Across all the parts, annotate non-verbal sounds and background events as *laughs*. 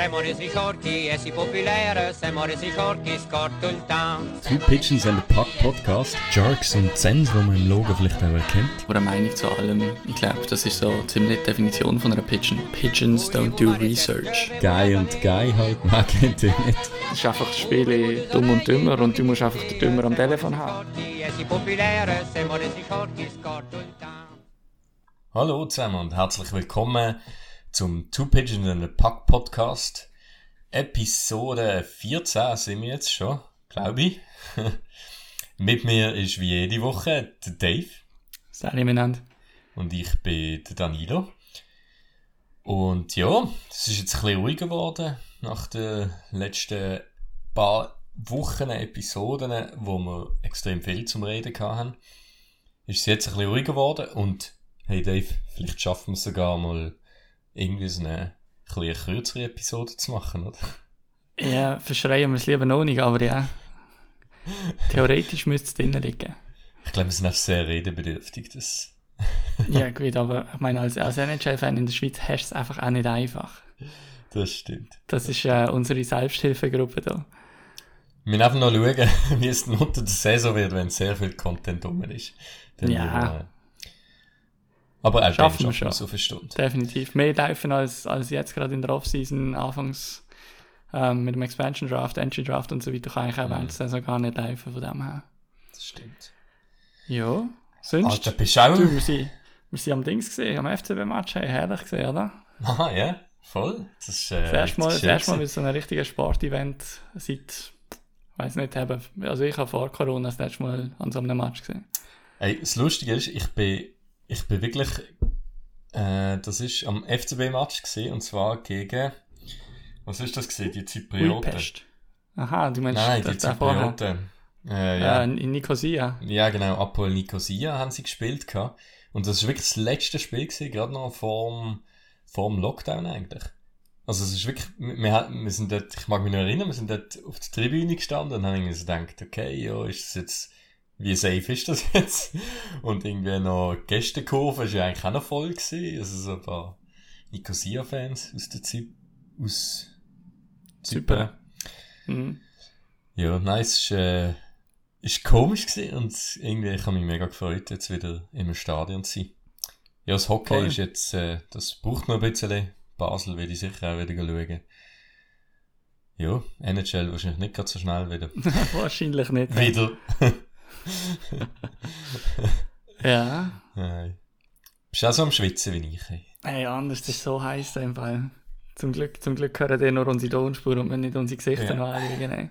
Siamo resi forti e si popolare, siamo resi forti, scorto il town. Two Pigeons and a Puck Podcast. Jerks und Zens, die man im Logo vielleicht auch erkennt. Oder eine Meinung zu allem. Ich glaube, das ist so ziemlich die Definition von einer Pigeon. Pigeons don't do research. Guy und Guy halt, man kennt ihn nicht. Es ist einfach das Spiel dumm und dümmer und du musst einfach den Dümmer am Telefon haben. Hallo zusammen und herzlich willkommen zum Two Pigeons and a Puck Podcast. Episode 14 sind wir jetzt schon, glaube ich. *laughs* Mit mir ist wie jede Woche der Dave Sally miteinander. und ich bin der Danilo. Und ja, es ist jetzt ein bisschen ruhiger geworden nach den letzten paar Wochen, Episoden, wo wir extrem viel zum Reden hatten. Ist es jetzt ein bisschen ruhiger geworden und hey Dave, vielleicht schaffen wir es sogar mal irgendwie so eine, ein eine kürzere Episode zu machen, oder? Ja, verschreien wir es lieber noch nicht, aber ja. Theoretisch müsste es drinnen liegen. Ich glaube, wir sind auch sehr redebedürftig. Das *laughs* Ja, gut, aber ich meine, als, als NHL-Fan in der Schweiz hast du es einfach auch nicht einfach. Das stimmt. Das ist äh, unsere Selbsthilfegruppe da. Wir müssen einfach noch schauen, *laughs* wie es unter der Saison wird, wenn sehr viel Content rum ist. Dann Ja. Aber auch Schaffen wir schon. auf eine Stunde. Definitiv. Mehr laufen als, als jetzt gerade in der Offseason, anfangs ähm, mit dem Expansion Draft, Entry Draft und so weiter, kann ich auch während der Saison gar nicht laufen, von dem her. Das stimmt. Ja, sonst. Alter, bist du auch? Du, wir sind, wir sind am Dings gesehen, am FCB-Match, hey, herrlich gesehen, oder? *laughs* Aha, ja, voll. Das ist, äh, Das erste Mal, das erste Mal mit so einem richtigen Sportevent seit, weiß nicht, eben, also ich habe vor Corona das letzte Mal an so einem Match gesehen. Ey, das Lustige ist, ich bin, ich bin wirklich, äh, das ist am FCB-Match gesehen und zwar gegen, was ist das gesehen? Die Zyprioten? Budapest. Aha, du meinst Nein, die. Zyprioten. Äh, Ja, ja. in in Nicosia. ja, genau, Apoel Nicosia haben sie gespielt gehabt. Und das ist wirklich das letzte Spiel gewesen, gerade noch vorm, vorm Lockdown eigentlich. Also es ist wirklich, wir, wir sind dort, ich mag mich noch erinnern, wir sind dort auf der Tribüne gestanden und haben irgendwie so gedacht, okay, ja, ist das jetzt, wie safe ist das *laughs* jetzt? Und irgendwie noch die Gästekurve ist ja eigentlich auch noch voll gewesen, also so ein paar Nicosia-Fans aus der Zy aus Zypern. Mhm. Ja, nein, es ist, äh, ist komisch gewesen und irgendwie, ich habe mich mega gefreut, jetzt wieder im Stadion zu sein. Ja, das Hockey Voll. ist jetzt, äh, das braucht noch ein bisschen. Basel will ich sicher auch wieder schauen. Ja, NHL wahrscheinlich nicht gerade so schnell wieder. *laughs* Wahrscheinlich nicht. wieder. *laughs* *laughs* Ja. Nein. Bist du auch so am Schwitzen wie ich? Hey? Hey, anders, das ist so heiß im Fall. Zum Glück, zum Glück hören die nur unsere Tonspur und wir nicht unsere Gesichter Ja. noch anschauen. ey.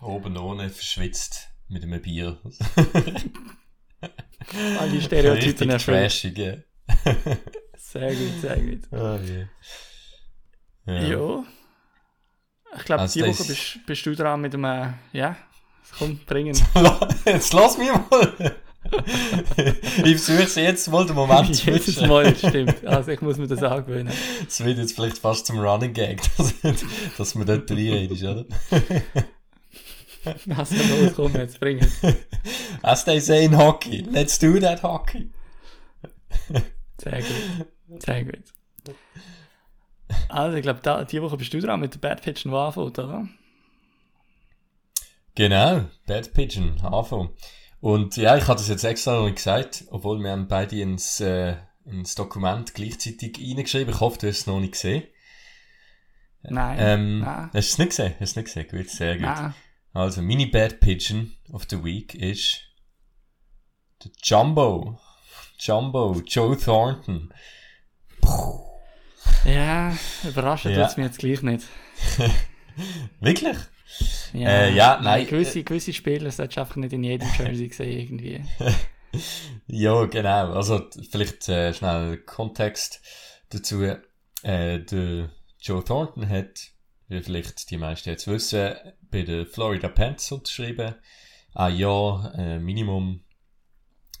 Oben ohne verschwitzt mit einem Bier. *laughs* Alle Stereotypen Richtig erfüllt. ja. Sehr gut, sehr gut. Oh, *laughs* je. Ja. Ich glaube, Also diese Woche bist, bist du dran mit äh, ja, komm, bringen. *laughs* Jetzt lass mich mal. ich versuche jetzt mal den Moment zu Jedes. Mal, stimmt. Also ich muss mir das angewöhnen. Das wird jetzt vielleicht fast zum Running Gag, *laughs* dass, dass man dort reinredest, oder? *laughs* Also los, komm, jetzt bring es. As they say in hockey, let's do that hockey. Sehr gut. Sehr gut. Also ich glaube, diese Woche bist du dran mit der Bad Pitch und Waffelt, oder? Genau, Bad Pigeon, AFO. Und ja, ich hatte das jetzt extra noch nicht gesagt, obwohl wir haben beide ins, äh, ins Dokument gleichzeitig reingeschrieben. Ich hoffe, du hast es noch nicht gesehen. Nein. Ähm, Nein. hast du es nicht gesehen? Hast du es nicht gesehen? Gut, sehr gut. Nein. Also, meine Bad Pigeon of the Week ist der Jumbo. Jumbo, Joe Thornton. Ja, überraschen Ja. tut's mich jetzt gleich nicht. *laughs* Wirklich? Äh, ja, nein, Gewisse, gewisse Spieler solltest du einfach nicht in jedem Jersey sehen, *laughs* irgendwie. Ja, genau. Also, vielleicht äh, schnell Kontext dazu. Äh, der Joe Thornton hat, wie vielleicht die meisten jetzt wissen, bei den Florida Panthers unterschrieben. Ein Jahr äh, Minimum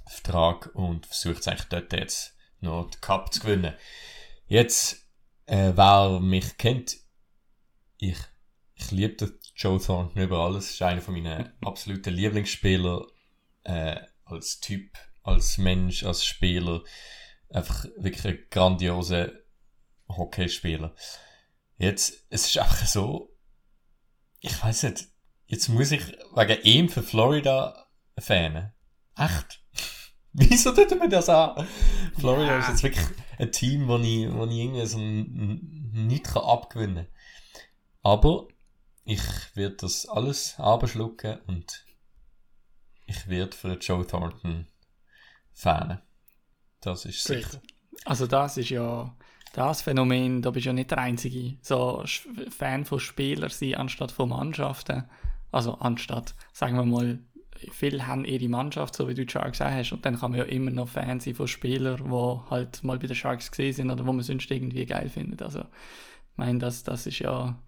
Vertrag und versucht eigentlich dort jetzt noch den Cup zu gewinnen. Jetzt, äh, wer mich kennt, ich, ich liebe den Joe Thornton über alles. Ist einer von meinen absoluten Lieblingsspieler äh, als Typ, als Mensch, als Spieler. Einfach wirklich ein grandioser Hockeyspieler. Jetzt, es ist einfach so, ich weiß nicht, jetzt muss ich wegen ihm für Florida fanen. Echt? *laughs* Wieso tut man das an? Florida Ja. ist jetzt wirklich ein Team, wo ich, wo ich irgendwie so nicht abgewinnen kann. Aber ich werde das alles abschlucken und ich werde für Joe Thornton fanen. Das ist Great. sicher. Also das ist ja das Phänomen, da bist du ja nicht der Einzige. So Fan von Spielern sein anstatt von Mannschaften. Also anstatt, sagen wir mal, viele haben ihre Mannschaft, so wie du die Sharks auch hast. Und dann kann man ja immer noch Fan sein von Spielern, die halt mal bei den Sharks gesehen sind oder wo man sonst irgendwie geil findet. Also ich meine, das, das ist ja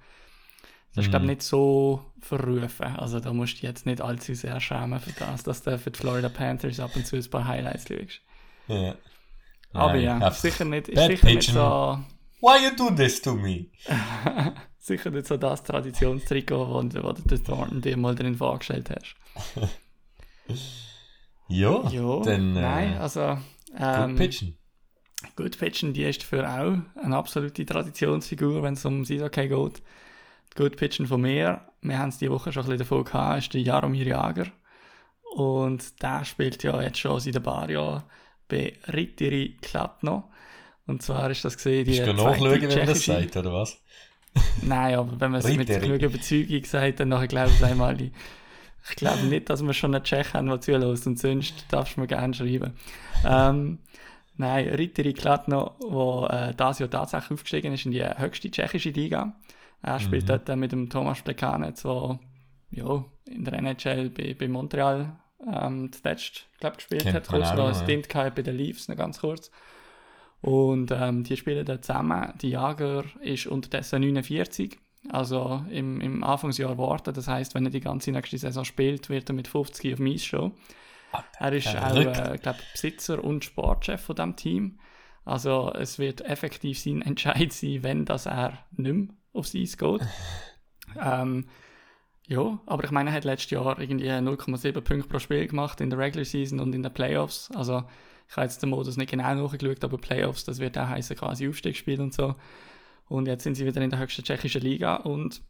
das ist, glaube ich, nicht so verrufen. Also da musst du dich jetzt nicht allzu sehr schämen für das, dass du für die Florida Panthers ab und zu ein paar Highlights schaust. Ja. Aber ja, einfach sicher nicht, ist sicher nicht so, Why you do this to me? *laughs* sicher nicht so das Traditionstrikot, wo, wo du den Thornton dir mal drin vorgestellt hast. *laughs* Ja, Ja, dann äh, nein, also gut ähm, pitchen. Gut Pitchen, die ist für auch eine absolute Traditionsfigur, wenn es um Eishockey geht. Gut Pitchen von mir, wir haben es diese Woche schon ein bisschen davon gehabt, ist der Jaromir Jager. Und der spielt ja jetzt schon seit ein paar Jahren bei Rittiri Klatno. Und zwar ist das gesehen, die Bist du nachschauen, wenn man das sagt, oder was? *laughs* Nein, aber wenn man es mit Ritteri. genug Überzeugung sagt, dann nachher glauben es einmal. Ich glaube nicht, dass wir schon einen Tschech haben, der zulässt und sonst darfst du mir gerne schreiben. Ähm, nein, Ritteri Klatno, der äh, dieses Jahr tatsächlich aufgestiegen ist in die höchste tschechische Liga. Er spielt Mhm. dort mit dem Thomas Plekanec, der ja, in der NHL bei, bei Montreal ähm, zuletzt glaub, gespielt Kennt hat. Kurz auch noch ein. Stint gehabt bei den Leafs, noch ganz kurz. Und ähm, die spielen da zusammen. Die Jager ist unterdessen 49, also im, im Anfangsjahr warten. Das heißt, wenn er die ganze nächste Saison spielt, wird er mit 50 auf dem Eis stehen. Er ist auch, verrückt. äh, glaub, Besitzer und Sportchef von dem Team. Also es wird effektiv sein *laughs* Entscheid sein, wenn das er nicht mehr aufs Eis geht. ähm, ja, aber ich meine, er hat letztes Jahr irgendwie 0,7 Punkte pro Spiel gemacht in der Regular Season und in den Playoffs. Also ich habe jetzt den Modus nicht genau nachgeschaut, aber Playoffs, das wird auch heißen quasi Aufstiegsspiel und so. Und jetzt sind sie wieder in der höchsten tschechischen Liga und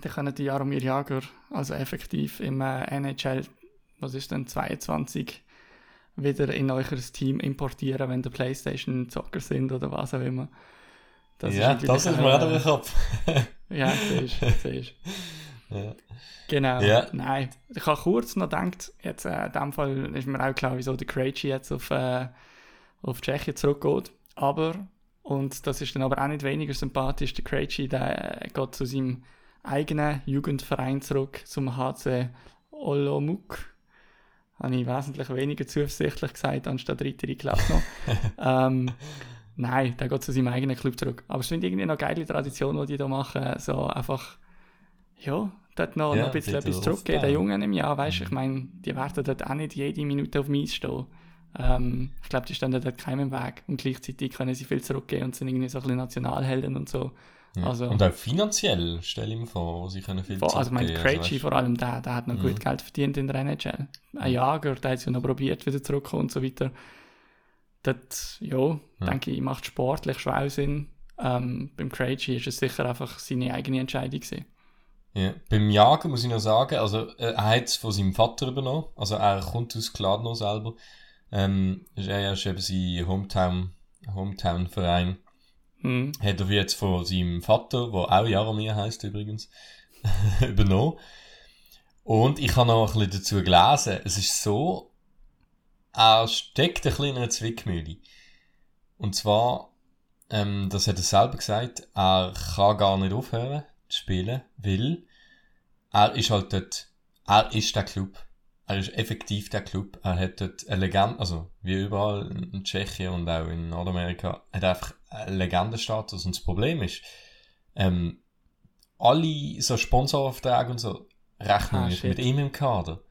dann können die Jaromir Jager also effektiv im äh, NHL, was ist denn, 22 wieder in euer Team importieren, wenn der Playstation Zocker sind oder was auch immer. Das ja, natürlich, das ist mir auch durch den Kopf. *laughs* Ja, siehst du, siehst ja. Genau. Ja. Nein, ich habe kurz noch gedacht, jetzt äh, in dem Fall ist mir auch klar, wieso der Krejci jetzt auf, äh, auf Tschechien zurückgeht. Aber, und das ist dann aber auch nicht weniger sympathisch, der Krejci, der äh, geht zu seinem eigenen Jugendverein zurück, zum HC Olomouc. Habe ich wesentlich weniger zuversichtlich gesagt, anstatt Ritter Klatno. *laughs* ähm, nein, der geht zu seinem eigenen Club zurück. Aber es finde ich irgendwie noch eine geile Tradition, die die da machen. So einfach, ja, dort noch, Ja, noch ein bisschen etwas zurückgeben, den. Jungen im Jahr, weißt du, Mhm. ich meine, die werden dort auch nicht jede Minute auf Eis stehen. Ähm, ich glaube, die stehen dort keinem im Weg und gleichzeitig können sie viel zurückgeben und sind irgendwie so ein bisschen Nationalhelden und so. Ja. Also- Und auch finanziell, stelle ich mir vor, sie können viel Vor, also, ich meine, zurückgeben, Krejci weißt vor allem, der, der hat noch Mhm. gut Geld verdient in der NHL. Ein Jager, der hat es ja noch probiert, wieder zurückzukommen und so weiter. Das, ja, Ja. denke ich, macht sportlich schon auch Sinn. Ähm, beim Krejci ist es sicher einfach seine eigene Entscheidung gewesen. Ja. Beim Jagen muss ich noch sagen, also äh, er hat es von seinem Vater übernommen, also er kommt aus Gladno selber. Ähm, ist- er ist eben sein Hometown, Hometown-Verein. Mhm. Hat er jetzt von seinem Vater, der auch Jaromir heißt übrigens, *laughs* übernommen. Und ich habe noch ein bisschen dazu gelesen. Es ist so, er steckt ein bisschen in einer Zwickmühle. Und zwar, ähm, das hat er selber gesagt, er kann gar nicht aufhören zu spielen, weil er ist halt dort, er ist der Club. Er ist effektiv der Club. Er hat dort eine Legende, also wie überall in Tschechien und auch in Nordamerika, hat er einfach einen Legendenstatus. Und das Problem ist, ähm, alle so Sponsoraufträge und so rechnen Ah, nicht shit. mit ihm im Kader.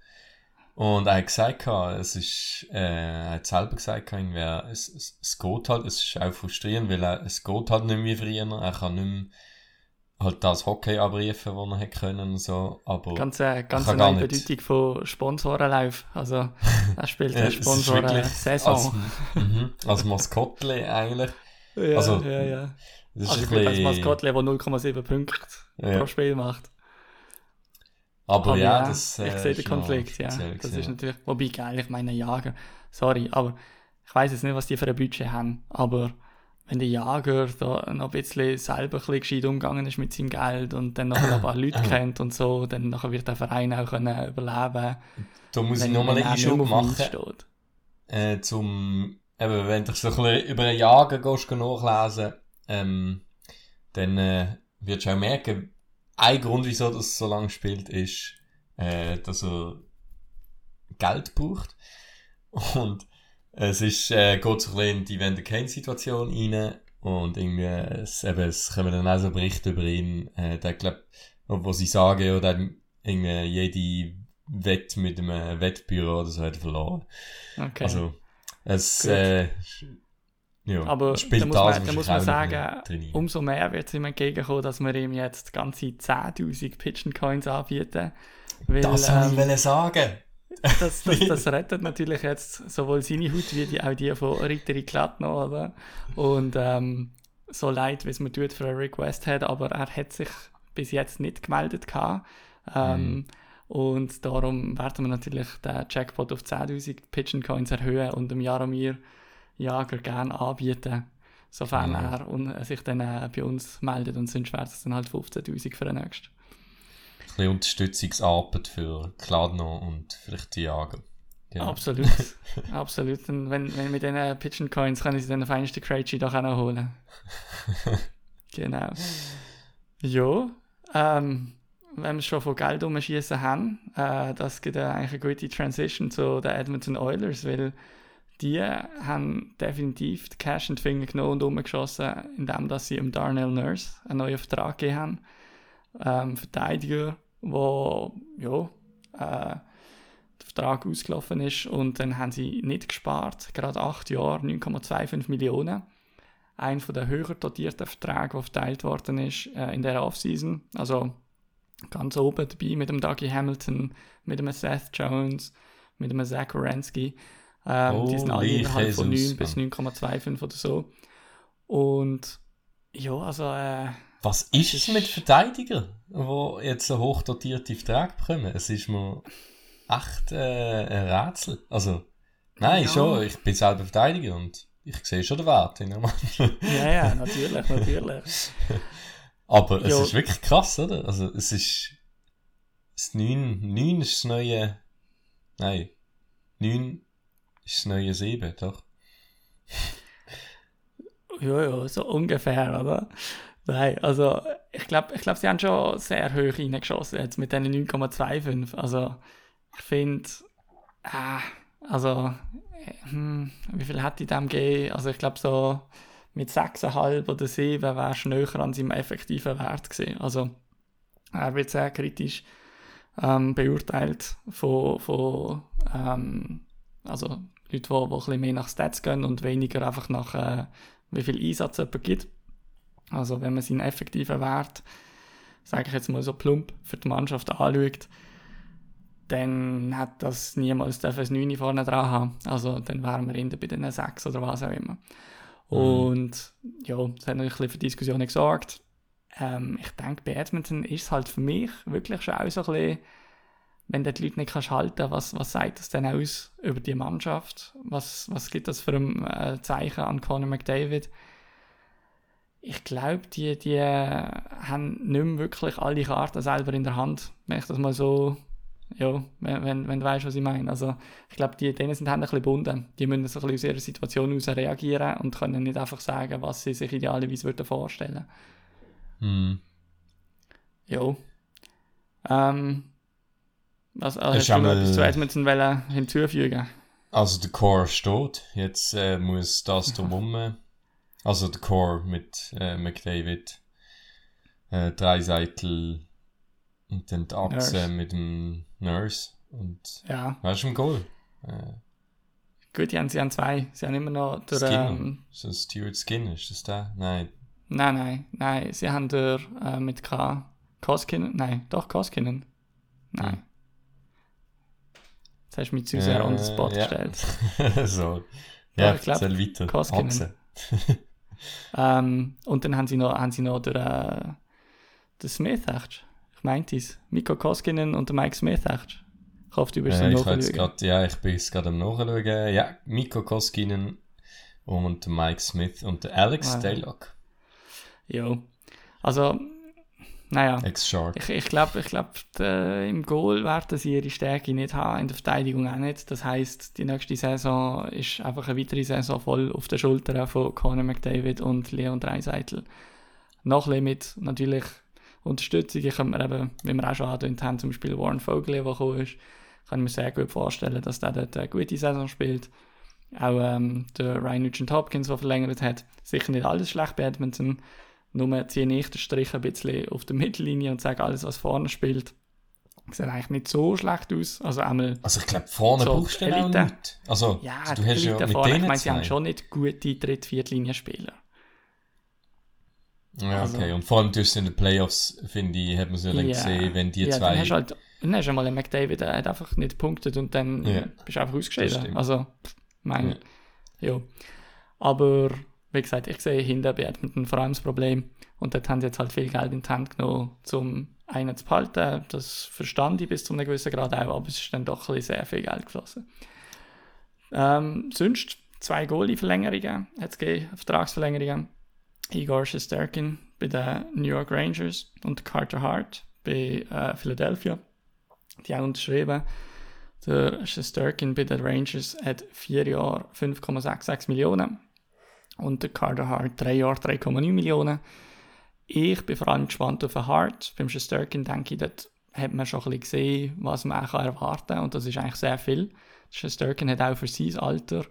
Und er hat gesagt, es ist, äh, er hat selber gesagt, irgendwie, es, es, es geht halt, es ist auch frustrierend, weil er, es geht halt nicht mehr wie früher, er kann nicht mehr halt das Hockey abrufen, was er hätte können und so, aber Ganz, äh, ganz eine neue. Bedeutung von Sponsorenlauf. Also, *laughs* er spielt eine Sponsoren-Saison. als, *laughs* mhm, als Maskottli eigentlich. Ja, also- ja, ja. Das Also ist ich ein bin als bisschen... Maskottchen, der 0,7 Punkte Ja. pro Spiel macht. Aber, Aber ja, ja, das äh, ich sehe den Konflikt, ja. Das ist natürlich, wobei geil, ich meine Jager, sorry, aber ich weiß jetzt nicht, was die für ein Budget haben, aber wenn der Jager da noch ein bisschen selber ein bisschen gescheit umgegangen ist mit seinem Geld und dann noch ein paar Leute *coughs* kennt und so, dann nachher wird der Verein auch können überleben Da muss ich nochmal einen Einschub machen. äh, zum, eben, wenn du so ein bisschen über ein Jagen gehst, nachlesen, ähm, dann äh, wirst du auch merken, ein Grund, wieso das so lange spielt, ist, äh, dass er Geld braucht. Und es ist, äh, geht so ein bisschen in die Wender Kane-Situation rein. Und irgendwie, es, eben, es kommen dann auch so Berichte über ihn, äh, der glaubt, wo sie sagen, ja, der hat irgendwie jede Wette mit einem Wettbüro oder so hat er verloren. Okay. Also, es Gut. äh, ja, Aber da muss man, da muss man sagen, drin umso mehr wird es ihm entgegenkommen, dass wir ihm jetzt ganze 10'000 Pigeon Coins anbieten. Weil, Das ähm, wollte ich sagen. *laughs* das, das, das *laughs* rettet natürlich jetzt sowohl seine Haut wie die, auch die von Ritteri Klatno, oder? Und ähm, so leid, wie es mir tut für einen Request hat, aber er hat sich bis jetzt nicht gemeldet gehabt. Ähm, Und darum werden wir natürlich den Jackpot auf 10.000 Pigeon Coins erhöhen und dem Jaromir Jager gerne anbieten, sofern Ja. er un sich dann äh, bei uns meldet und sonst wäre es dann halt 15.000 für den nächsten. Ein bisschen Unterstützungsarbeit für Kladno und vielleicht die Jager. Genau. Absolut, *laughs* absolut. Und wenn, wenn mit diesen Pigeon Coins können sie dann den feinsten Krejci doch auch noch holen. *laughs* genau. Ja, ähm, wenn wir schon von Geld umschießen haben, äh, das gibt ja eigentlich eine gute Transition zu den Edmonton Oilers, weil die haben definitiv die Cash in die Finger genommen und umgeschossen, indem dass sie im Darnell Nurse einen neuen Vertrag gegeben haben. Ähm, Verteidiger, wo ja, äh, der Vertrag ausgelaufen ist und dann haben sie nicht gespart, gerade acht Jahre, 9,25 Millionen. Ein von der höher dotierten Verträge, der verteilt worden ist äh, in der Offseason. Also ganz oben dabei mit dem Dougie Hamilton, mit dem Seth Jones, mit dem Zach Wierenski. Ähm, die sind alle innerhalb von 9 Jesus, bis 9,25 oder so. Und ja, also äh, Was ist Es es mit Verteidigern, die jetzt einen hochdotierten Vertrag bekommen? Es ist mir echt äh, ein Rätsel. Also, nein, Ja. schon, ich bin selber Verteidiger und ich sehe schon den Wert in der Mannschaft. ja, ja, natürlich, natürlich. *laughs* Aber es Ja. ist wirklich krass, oder? Also, es ist. Das 9, 9 ist das neue. Nein. 9 ist das neue 7, doch. Ja, ja, so ungefähr, oder? Nein, also ich glaube, ich glaub, sie haben schon sehr hoch reingeschossen jetzt mit diesen 9,25. Also ich finde, äh, also äh, hm, wie viel hat die dem gegeben? Also ich glaube so mit 6,5 oder 7 wäre es näher an seinem effektiven Wert gewesen. Also er wird sehr kritisch ähm, beurteilt von, von ähm, also Leuten, die, die ein bisschen mehr nach Stats gehen und weniger einfach nach äh, wie viel Einsatz jemand gibt. Also wenn man seinen effektiven Wert, sage ich jetzt mal so plump, für die Mannschaft anschaut, dann hat das niemals ein 9 vorne dran haben. Also dann wären wir eher bei den 6 oder was auch immer. Und ja, das hat natürlich ein bisschen für Diskussionen gesorgt. Ähm, ich denke, bei Edmonton ist es halt für mich wirklich schon auch so ein bisschen, wenn du die Leute nicht kannst halten was, was sagt das denn aus über die Mannschaft? Was, was gibt das für ein äh, Zeichen an Conor McDavid? Ich glaube, die, die äh, haben nicht mehr wirklich alle Karten selber in der Hand, wenn ich das mal so, ja, wenn, wenn, wenn du weißt, was ich meine. Also, ich glaube, die, denen sind Hände ein bisschen gebunden. Die müssen so ein bisschen aus ihrer Situation heraus reagieren und können nicht einfach sagen, was sie sich idealerweise würden vorstellen Hm. Ja. Ähm, was, also, Hast du noch etwas zu Edmonton wollen hinzufügen? Also der Core steht. Jetzt äh, muss das drumherum. Also der Core mit äh, McDavid, äh, Dreiseitel und dann die Achse Nurse. mit dem Nurse. Und Ja, wer ist im Goal? Äh, gut, die haben, sie haben zwei. Sie haben immer noch der, Skinner. ähm, das Stuart Skinner? Ist das der? Nein. Nein, nein, nein. Sie haben der äh, mit K. Koskinen? Nein, doch Koskinen. Nein. Jetzt hast du mich zu sehr Äh, on the spot ja. gestellt. *laughs* so. Ja, Ja, ich glaub, erzähl weiter. Koskinen. *laughs* Ähm, und dann haben sie noch, haben sie noch den, äh, den Smith, echt. Ich meinte es. Miko Koskinen und der Mike Smith, echt. Ich hoffe, du bist Äh, so ich grad, ja, ich bin jetzt gerade am Nachschauen. Ja, Miko Koskinen und Mike Smith und der Alex Ah. Daylock. Jo. Also, naja. Ex-Shark. Ich, ich glaube, ich glaub, im Goal werden sie ihre Stärke nicht haben, in der Verteidigung auch nicht. Das heisst, die nächste Saison ist einfach eine weitere Saison voll auf den Schultern von Conor McDavid und Leon Dreiseitel. Noch ein mit natürlich Unterstützung. Ich kann mir eben, wie wir auch schon angedeutet haben, zum Beispiel Warren Vogel, der gekommen ist, kann ich mir sehr gut vorstellen, dass der dort eine gute Saison spielt. Auch ähm, der Ryan Nugent Hopkins, der verlängert hat. Sicher nicht alles schlecht bei Edmonton. Nur ziehe ich den Strich ein bisschen auf der Mittellinie und sage, alles, was vorne spielt, sieht eigentlich nicht so schlecht aus. Also einmal, Also ich glaube, vorne So, brauchst du dann auch nicht. Also, ja, du die hast ja Elite mit vorne, ich denen meine, sie haben schon nicht gute Dritt-, Viertlinie-Spieler. Ja, also- okay. Und vor allem durch in den Playoffs, finde ich, hat man so dann Ja. gesehen, wenn die ja, zwei... Dann hast du halt, dann hast du mal einen McDavid, der hat einfach nicht gepunktet und dann Ja. bist du einfach ausgeschieden. Also, mein, ja. Aber, wie gesagt, ich sehe hinter bei Edmonton vor allem das Problem. Und dort haben sie jetzt halt viel Geld in die Hand genommen, um einen zu behalten. Das verstand ich bis zu einem gewissen Grad auch, aber es ist dann doch ein sehr viel Geld geflossen. Ähm, sonst zwei Goalie-Verlängerungen hat es gegeben, Vertragsverlängerungen. Igor Shesterkin bei den New York Rangers und Carter Hart bei äh, Philadelphia. Die haben unterschrieben. Der Shesterkin bei den Rangers hat vier Jahre 5,66 Millionen und der Carter Hart drei Jahre 3,9 Millionen. Ich bin vor allem gespannt auf den Hart. Beim Shesterkin denke ich, dort hat man schon ein bisschen gesehen, was man auch erwarten kann und das ist eigentlich sehr viel. Shesterkin hat auch für sein Alter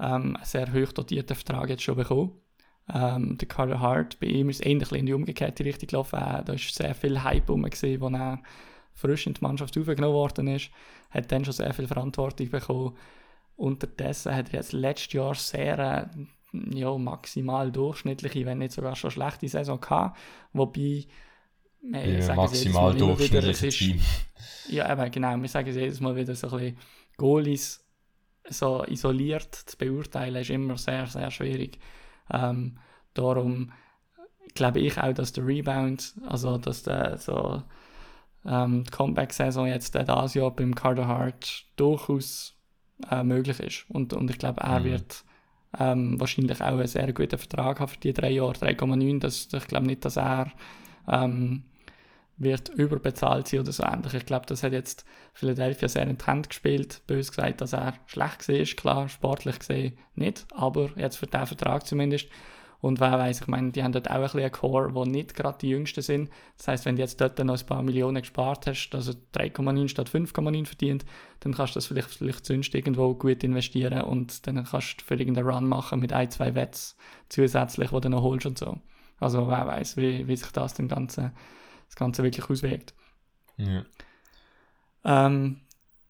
ähm, einen sehr hoch dotierten Vertrag jetzt schon bekommen. Ähm, der Carter Hart, bei ihm ist es ähnlich in die umgekehrte Richtung gelaufen. Äh, da ist sehr viel Hype rum, gewesen, wo er frisch in die Mannschaft aufgenommen worden ist. Hat dann schon sehr viel Verantwortung bekommen. Unterdessen hat er jetzt letztes Jahr sehr äh, ja, maximal durchschnittliche, wenn nicht sogar schon schlechte Saison gehabt. Wobei, wir Ja, sagen es jedes maximal Mal immer wieder, es ist- Team. ja, eben, genau. Wir sagen es jedes Mal wieder so ein bisschen, Goalies so isoliert zu beurteilen, ist immer sehr, sehr schwierig. Ähm, darum glaube ich auch, dass der Rebound, also dass der so ähm, die Comeback-Saison jetzt äh, dieses Jahr beim Carter Hart durchaus äh, möglich ist. Und, und ich glaube, er Mhm. wird ähm, wahrscheinlich auch einen sehr guten Vertrag haben für die drei Jahre, 3,9. Das- Ich glaube nicht, dass er ähm, wird überbezahlt sein oder so ähnlich. Ich glaube, das hat jetzt Philadelphia sehr in die Hand gespielt. Bös gesagt, dass er schlecht war, klar, sportlich gesehen nicht, aber jetzt für diesen Vertrag zumindest. Und wer weiß, ich meine, die haben dort auch ein bisschen einen Core, wo nicht gerade die Jüngsten sind. Das heißt, wenn du jetzt dort noch ein paar Millionen gespart hast, also 3,9 statt 5,9 verdient, dann kannst du das vielleicht, vielleicht sonst irgendwo gut investieren und dann kannst du für irgendeinen Run machen mit ein, zwei Wets zusätzlich, die du noch holst und so. Also wer weiß, wie, wie sich das, dem Ganze, das Ganze wirklich auswirkt. Ja. Ähm,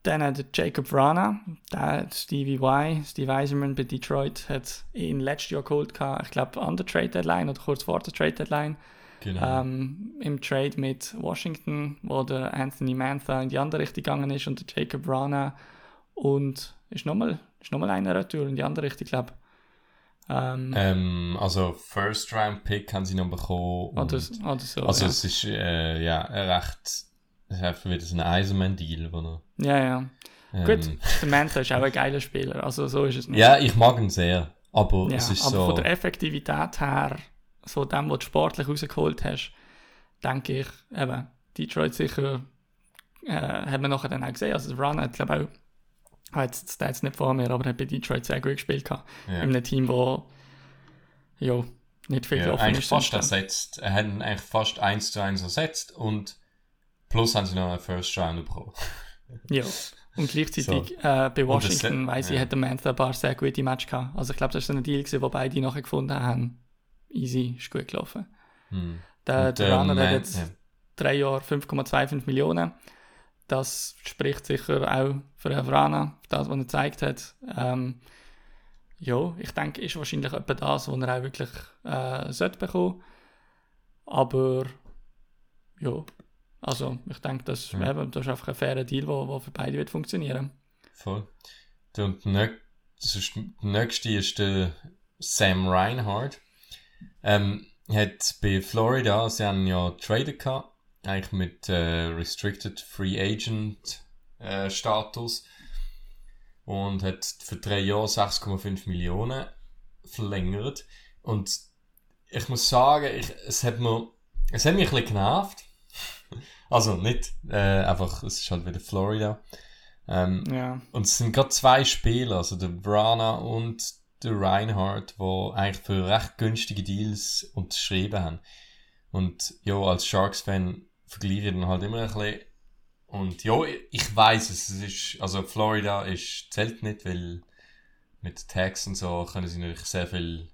dann hat der Jacob Vrana, der Stevie Y, Steve Eiserman bei Detroit, hat ihn letztes Jahr geholt, ich glaube an der Trade Deadline oder kurz vor der Trade Deadline, Genau. ähm, im Trade mit Washington, wo der Anthony Mantha in die andere Richtung gegangen ist und der Jacob Vrana und ist nochmal ist noch mal einer Retour in die andere Richtung, glaube ich. Ähm, ähm, also, First Round Pick haben sie noch bekommen. oder, oder so. also, ja. es ist äh, ja recht. Einfach wieder so ein Eisenman-Deal, wo er. ja, ja. Ähm, Gut, der Mantha ist auch ein geiler Spieler, also so ist es nicht. Ja, ich mag ihn sehr. Aber Ja, es ist aber so. von der Effektivität her, so dem, was du sportlich rausgeholt hast, denke ich, eben, Detroit sicher, äh, hat man nachher dann auch gesehen, also Run hat, glaube ich, auch, hat jetzt, der jetzt nicht vor mir, aber hat bei Detroit sehr gut gespielt gehabt. ja. In einem Team, wo, ja, nicht viel Ja, eigentlich ist. fast ersetzt. Er hat ihn eigentlich fast 1 zu 1 ersetzt und plus haben sie noch einen First Round bekommen. Ja. Und gleichzeitig äh, bei Washington, weiss ich, ja. hat der Mantha ein paar sehr gute Matches gehabt. Also ich glaube, das war so ein Deal, gewesen, wo beide nachher gefunden haben, easy, ist gut gelaufen. Hm. Der, Und, der ähm, Runner hat Man- jetzt ja. drei Jahre 5,25 Millionen. Das spricht sicher auch für den Vrana, das, was er gezeigt hat. Ähm, ja, ich denke, ist wahrscheinlich etwa das, was er auch wirklich äh, sollte bekommen. Aber ja, also ich denke, das, eben, das ist einfach ein fairer Deal, der, für beide wird funktionieren. Voll. Und der nächste ist der Sam Reinhardt. Ähm, hat bei Florida, sie haben ja traded gehabt, eigentlich mit äh, Restricted Free Agent äh, Status und hat für drei Jahre 6,5 Millionen verlängert und ich muss sagen, ich, es hat mir, es hat mich ein bisschen genervt. *laughs* Also nicht, äh, einfach, es ist halt wieder Florida. Ähm, Ja. und es sind gerade zwei Spieler, also der Brana und der Reinhardt, die eigentlich für recht günstige Deals unterschrieben haben. Und ja, als Sharks-Fan vergleiche ich dann halt immer ein bisschen. Und ja, ich weiß es, es ist, also Florida ist, zählt nicht, weil mit Tags und so können sie natürlich sehr viel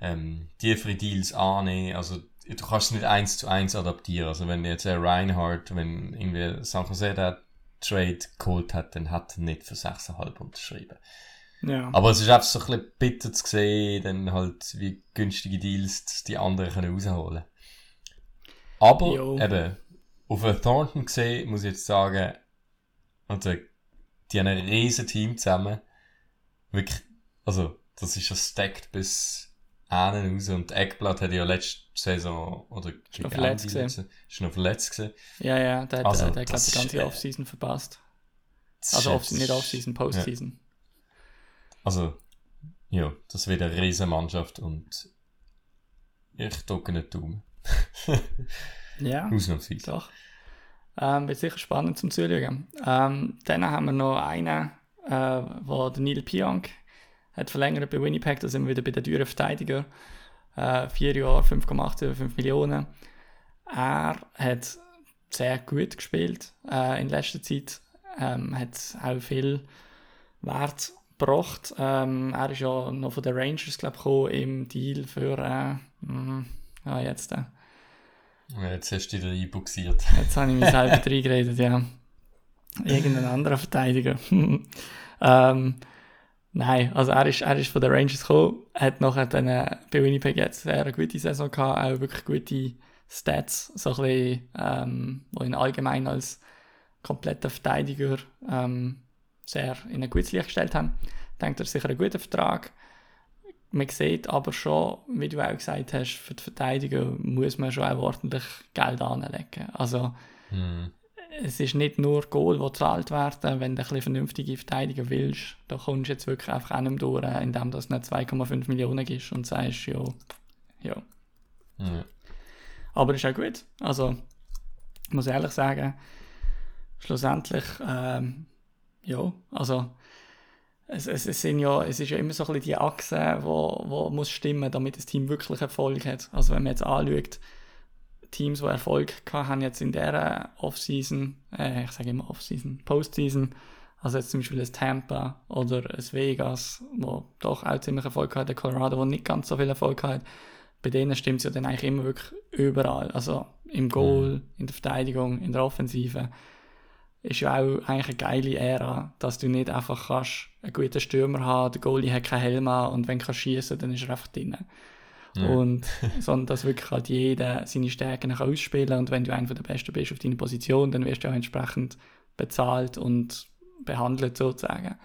ähm, tiefere Deals annehmen. Also du kannst es nicht eins zu eins adaptieren. Also wenn jetzt ein Reinhardt, wenn irgendwie San Jose der Trade geholt hat, dann hat er nicht für 6,5 unterschrieben. Ja. Aber es ist einfach so ein bisschen bitter zu sehen, dann halt, wie günstige Deals die anderen können rausholen Aber Jo. eben, auf einen Thornton gesehen, muss ich jetzt sagen, also, die haben ein riesen Team zusammen. Wirklich, also, das ist ja stacked bis einen raus. Und Eckblatt hat ja letzte Saison, oder gegen noch verletzt letzte- ist noch verletzt gewesen. ja, ja, der hat, Also, äh, der hat glaub, das die ganze ist, äh, Offseason verpasst. Also ist off, nicht Offseason, Postseason. Also, ja, das wird eine riesen Mannschaft und ich drücke nicht Daumen. *laughs* Ja. Ausnahmsweise. Doch. Ähm, wird sicher spannend zum Zuschauen. Ähm, dann haben wir noch einen, äh, wo der Neil Pionk hat verlängert bei Winnipeg, da sind wir wieder bei den teuren Verteidiger. Äh, vier Jahre, 5,8 über 5 Millionen. Er hat sehr gut gespielt äh, in letzter Zeit. Ähm, hat auch viel Wert gebracht. Ähm, er ist ja noch von den Rangers, glaube ich, gekommen im Deal für, äh, mm, ja, jetzt, äh, Jetzt hast du dich einbuxiert. Jetzt habe ich mich selber *laughs* reingeredet, ja. Irgendein anderer Verteidiger. *laughs* ähm, nein, also er ist, er ist von den Rangers gekommen, hat nachher dann äh, bei Winnipeg jetzt sehr eine gute Saison gehabt, auch wirklich gute Stats, so ein bisschen, ähm, die ihn allgemein als kompletter Verteidiger ähm, sehr in ein gutes Licht gestellt haben. Das ist sicher ein guter Vertrag. Man sieht aber schon, wie du auch gesagt hast, für die Verteidiger muss man schon auch ordentlich Geld anlegen. Also Hm. Es ist nicht nur Goal, die gezahlt werden, wenn du ein vernünftige Verteidiger willst, da kommst du jetzt wirklich einfach nicht mehr durch, indem das nicht 2,5 Millionen ist und sagst, ja, ja. Ja. Aber ist auch gut. Also, ich muss ehrlich sagen, schlussendlich, ähm, ja, also, es, es, es, sind ja, es ist ja immer so ein bisschen die Achse, wo, wo muss stimmen, damit das Team wirklich Erfolg hat. Also, wenn man jetzt anschaut, Teams, die Erfolg hatten, haben jetzt in dieser Offseason, äh, ich sage immer Offseason, Postseason, also jetzt zum Beispiel das Tampa oder das Vegas, wo doch auch ziemlich Erfolg hat, der Colorado, wo nicht ganz so viel Erfolg hat, bei denen stimmt es ja dann eigentlich immer wirklich überall. Also im Goal, in der Verteidigung, in der Offensive. Ist ja auch eigentlich eine geile Ära, dass du nicht einfach kannst einen guten Stürmer haben, der Goalie hat keinen Helm an und wenn du schießen dann ist er einfach drin. Ja. Und, *laughs* sondern dass wirklich halt jeder seine Stärken kann ausspielen und wenn du einer der Besten bist auf deiner Position, dann wirst du auch entsprechend bezahlt und behandelt sozusagen.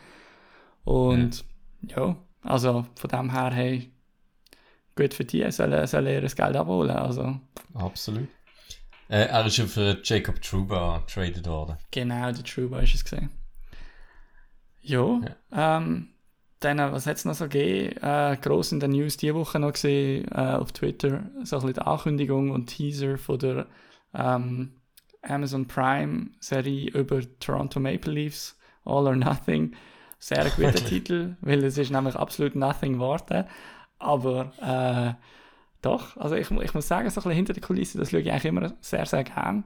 Und ja, also von dem her, hey, gut für die, sollen, sollen ihr das Geld abholen. Also Absolut. Äh, er ist ja für Jacob Truba traded worden. genau, der Truba ist es gesehen. Ja, ähm, dann, was hat es noch so gegeben? Äh, gross in den News diese Woche noch gesehen, äh, auf Twitter, so ein bisschen die Ankündigung und Teaser von der ähm, Amazon Prime Serie über Toronto Maple Leafs, All or Nothing. Sehr guter *laughs* Titel, weil es ist nämlich absolut nothing geworden. Aber äh, doch, also ich, ich muss sagen, so ein bisschen hinter der Kulisse, das schaue ich eigentlich immer sehr, sehr gern.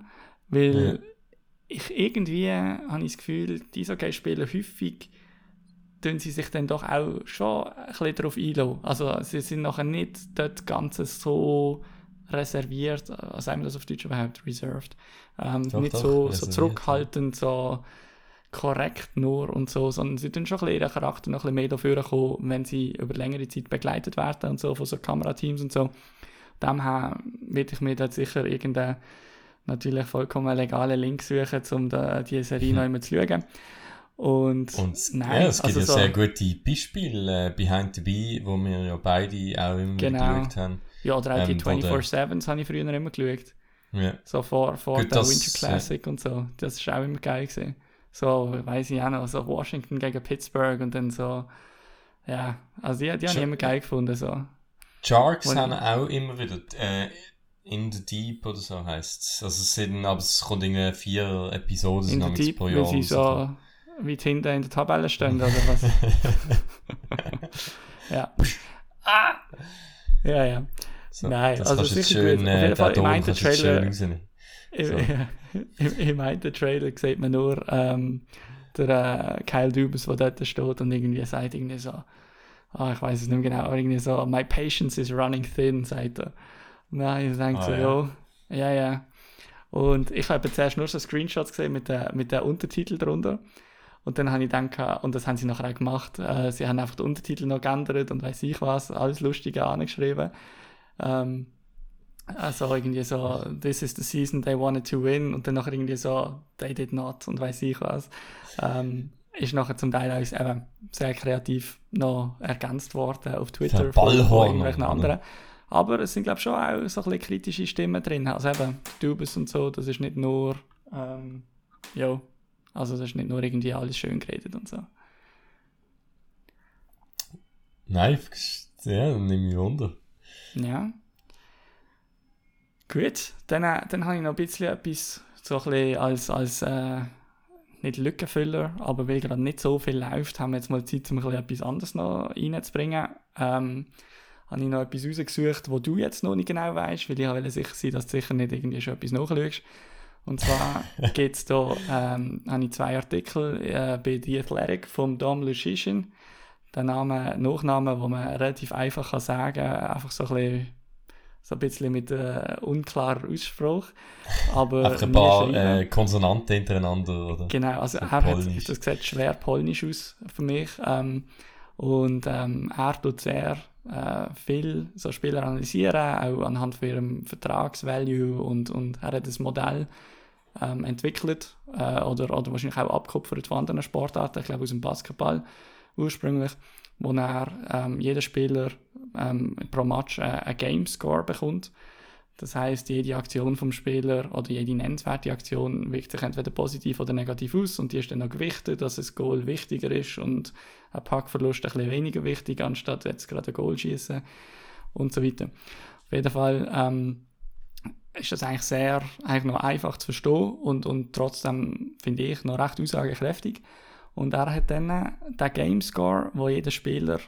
Weil Ja. ich irgendwie habe ich das Gefühl, die Eishockey-Spieler häufig tun sie sich dann doch auch schon ein bisschen darauf einlassen. Also sie sind nachher nicht dort Ganze so reserviert, was sagen wir das auf Deutsch überhaupt, reserved, ähm, Doch, nicht doch, so, so zurückhaltend, so korrekt nur und so, sondern sie tun schon ein bisschen ihren Charakter noch ein bisschen mehr dafür kommen, wenn sie über längere Zeit begleitet werden und so von so Kamerateams und so. Daher würde ich mir dort sicher irgendeinen natürlich vollkommen legalen Link suchen, um da, die Serie *laughs* noch einmal zu schauen. Und, Und nein, ja, es gibt also ja so- sehr gute Beispiele, äh, Behind the Bee, wo wir ja beide auch immer Genau. geschaut haben. Ja, oder auch die ähm, wo der- 24-7s habe ich früher immer geschaut. Ja. So vor, vor Gut, der das- Winter Classic und so. Das ist auch immer geil gewesen. So, weiß ich auch noch, so Washington gegen Pittsburgh und dann so, ja, also die, die habe ich immer geil gefunden, so. Sharks Und- haben auch immer wieder äh, In the Deep oder so heisst es. Also es sind, aber es kommt irgendwie vier Episoden In namens Deep, pro weil Jahr. sie rauskommen. so weit hinten in der Tabelle stehen, oder was? *laughs* ja. Ah! Ja, ja. so, nein, das also sicher schön, gut. Auf äh, jeden Fall, den ich jetzt Trailer- So. *laughs* im, einen Trailer sieht man nur ähm, der äh, Kyle Dubas, der dort steht und irgendwie sagt irgendwie so, ah, ich weiß es nicht mehr genau, aber irgendwie so, my patience is running thin, sagt er. Nein, ich denke Ah, so, ja. ja. ja. Und ich habe zuerst nur so Screenshots gesehen mit der, mit der Untertitel drunter. Und dann habe ich gedacht, und das haben sie nachher auch gemacht, äh, sie haben einfach den Untertitel noch geändert und weiß ich was, alles Lustige angeschrieben. Ähm, also irgendwie so, this is the season they wanted to win und dann nachher irgendwie so, they did not und weiß ich was. Ähm, ist nachher zum Teil auch eben sehr kreativ noch ergänzt worden auf Twitter von, irgendwelchen anderen. Aber es sind glaube ich schon auch so ein bisschen kritische Stimmen drin. Also eben Dubes und so, das ist nicht nur, ähm, ja, also das ist nicht nur irgendwie alles schön geredet und so. Nein, ja, nimm mich wunder. Ja. Gut, dann, äh, dann habe ich noch ein bisschen etwas so ein bisschen als, als äh, nicht Lückenfüller, aber weil gerade nicht so viel läuft, haben wir jetzt mal Zeit, um ein bisschen etwas anderes noch reinzubringen. Ähm, habe ich noch etwas rausgesucht, wo du jetzt noch nicht genau weißt, weil ich wollte sicher sein, dass du sicher nicht irgendwie schon etwas nachschaust. Und zwar *laughs* geht es da, ähm, habe ich zwei Artikel äh, bei The Athletic vom Dom Lucishin. Der Name, Nachname, wo man relativ einfach kann sagen einfach so ein bisschen, so ein bisschen mit äh, unklarer Ausspruch. Aber Einfach ein paar äh, Konsonanten hintereinander, oder? Genau, also So er hat, das sieht schwer polnisch aus für mich. Ähm, und ähm, er tut sehr äh, viel so Spieler analysieren, auch anhand von ihrem Vertragsvalue und, und er hat das Modell ähm, entwickelt äh, oder, oder wahrscheinlich auch abgekupfert von anderen Sportarten, ich glaube aus dem Basketball ursprünglich, wo er ähm, jeder Spieler ähm, pro Match äh, einen Game Score bekommt. Das heißt, jede Aktion vom Spieler oder jede nennenswerte Aktion wirkt sich entweder positiv oder negativ aus und die ist dann noch gewichtet, dass ein Goal wichtiger ist und ein Packverlust ein bisschen weniger wichtig, anstatt jetzt gerade ein Goal schießen und so weiter. Auf jeden Fall ähm, ist das eigentlich sehr eigentlich noch einfach zu verstehen und, und trotzdem finde ich noch recht aussagekräftig. Und er hat dann den Game Score, wo jeder Spieler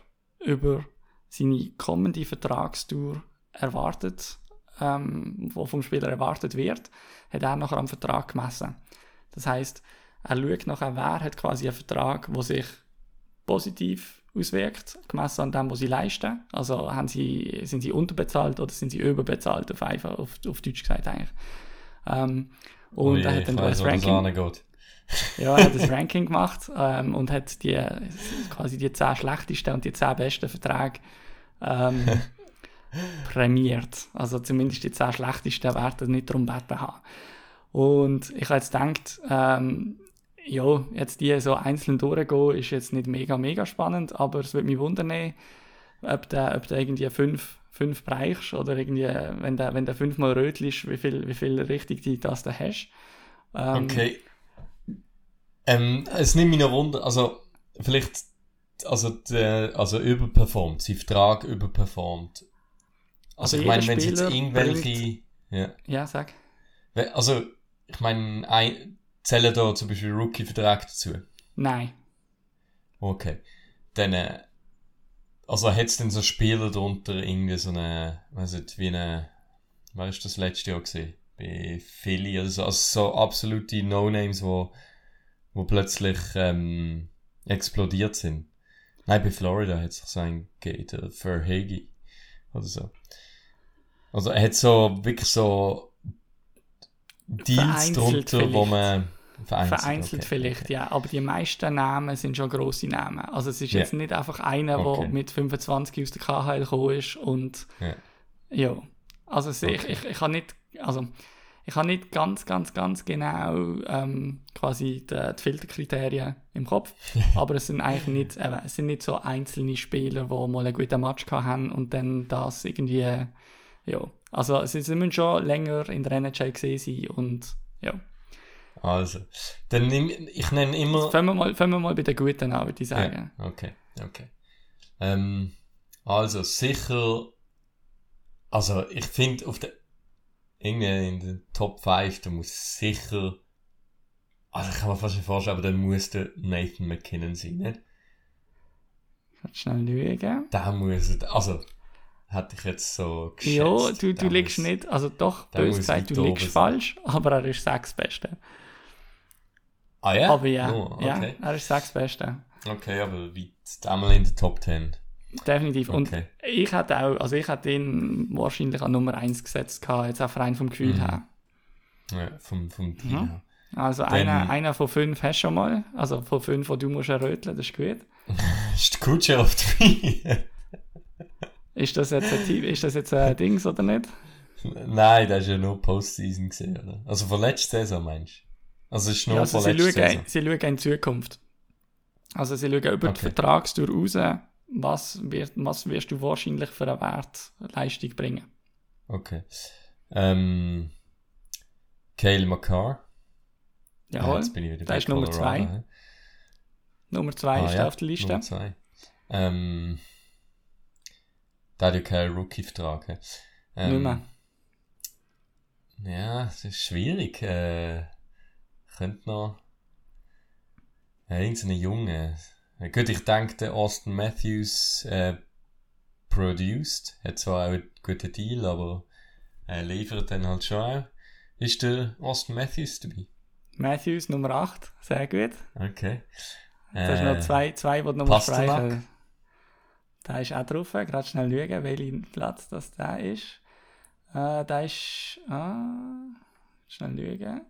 über seine kommende Vertragstour erwartet, ähm, wo vom Spieler erwartet wird, hat er nachher am Vertrag gemessen. Das heißt, er schaut nachher, wer hat quasi einen Vertrag, der sich positiv auswirkt, gemessen an dem, was sie leisten. Also haben sie, sind sie unterbezahlt oder sind sie überbezahlt, auf, einfach, auf, auf Deutsch gesagt eigentlich. Ähm, und Ui, er hat dann wo das Ranking, ja, er hat das *laughs* Ranking gemacht ähm, und hat die, quasi die 10 schlechtesten und die 10 besten Verträge ähm, *laughs* prämiert. Also zumindest die 10 schlechtesten werden nicht darum gebeten haben. Und ich habe jetzt gedacht, ähm, ja, jetzt die so einzeln durchgehen, ist jetzt nicht mega, mega spannend, aber es würde mich wundern, ob du ob irgendwie fünf, fünf bereichst oder irgendwie, wenn der, wenn fünfmal rötlich ist, wie viel, wie viel richtig die das da hast. Ähm, Okay. Ähm, es nimmt mich noch Wunder, also vielleicht, also, der, also überperformt, sein Vertrag überperformt. Also Also, ich meine, wenn es jetzt irgendwelche, ja, Ja, sag. Also ich meine, ein, zählen da zum Beispiel Rookie-Vertrag dazu? Nein. Okay. Dann, äh, also hat es denn so Spieler drunter irgendwie so eine, weiß nicht, wie eine, wer ist das letzte Jahr gesehen? Bei Philly oder so, also so absolute No-Names, wo, wo plötzlich ähm, explodiert sind. Nein, bei Florida hat es so einen gegeben, der Verhage oder so. Also er hat so wirklich so Deals drunter, wo man vereinzelt, Vereinzelt okay, vielleicht, okay. ja. Aber die meisten Namen sind schon grosse Namen. Also es ist Ja. jetzt nicht einfach einer, der Okay. mit 25 aus der KHL gekommen ist und Ja. ja. Also es, ich, ich, ich kann nicht, also ich habe nicht ganz, ganz, ganz genau ähm, quasi die, die Filterkriterien im Kopf, *laughs* aber es sind eigentlich nicht, eben, es sind nicht so einzelne Spieler, die mal einen guten Match haben und dann das irgendwie, ja, also sie, sie müssen schon länger in der NHL gesehen sein und ja. Also, dann nehm, ich nenne immer... Fangen wir, mal, fangen wir mal bei den Guten an, würde ich sagen. Ja, okay, okay. Ähm, also, sicher... Also, ich finde, auf der... Irgendwie in den Top 5, da muss sicher... Also, ich kann mir fast nicht vorstellen, aber dann muss der Nathan McKinnon sein, nicht? Ich kann schnell schauen. Der muss... Also, hätte ich jetzt so geschätzt. Ja, du, du liegst muss- nicht, also doch, der bös muss gesagt, du liegst sein. falsch, aber er ist sechs Beste. Ah ja? Aber ja, Oh, ja, okay. er ist sechs Beste. Okay, aber weit. Einmal in der Top 10. Definitiv. Und Okay. ich hätte auch, also ich hätte ihn wahrscheinlich an Nummer 1 gesetzt, gehabt, jetzt auch rein vom Gefühl Mhm. her. Ja, vom, vom Team Mhm. her. Also Dann- einer, einer von fünf hast du schon mal. Also von fünf, die du musst erröteln, das ist gut. *laughs* Ist der Kutscher auf 3? Ist das jetzt ein, Team- ist das jetzt ein *laughs* Dings oder nicht? Nein, das ist ja nur Postseason gesehen, oder? Also von letzter Saison meinst du? Also es ist nur Ja, also von sie schauen, Saison. sie schauen in die Zukunft. Also sie schauen über die Okay. Vertragstour raus, was, wird, was wirst du wahrscheinlich für eine Wertleistung bringen. Okay. Ähm, Cale McCarr. Jawohl, jetzt bin ich wieder der ist Nummer Colorado, zwei. hä? Nummer 2 Ah, ist ja, auf der Liste. Nummer zwei. Ähm, der hat ja keinen Rookie-Vertrag. hä? Ähm, Nicht mehr. Ja, es ist schwierig. Äh, könnte noch. Ja, irgendein Junge. Gut, ich denke, der Austin Matthews äh, produced. Hat zwar auch einen guten Deal, aber er liefert dann halt schon auch. Ist der Austin Matthews dabei? Matthews Nummer 8, sehr gut. Okay. Da ist Äh, noch zwei, zwei die du noch Pasternak? Da ist auch drauf. Gerade schnell schauen, welchen Platz das da ist. Äh, da ist. Ah, schnell schauen.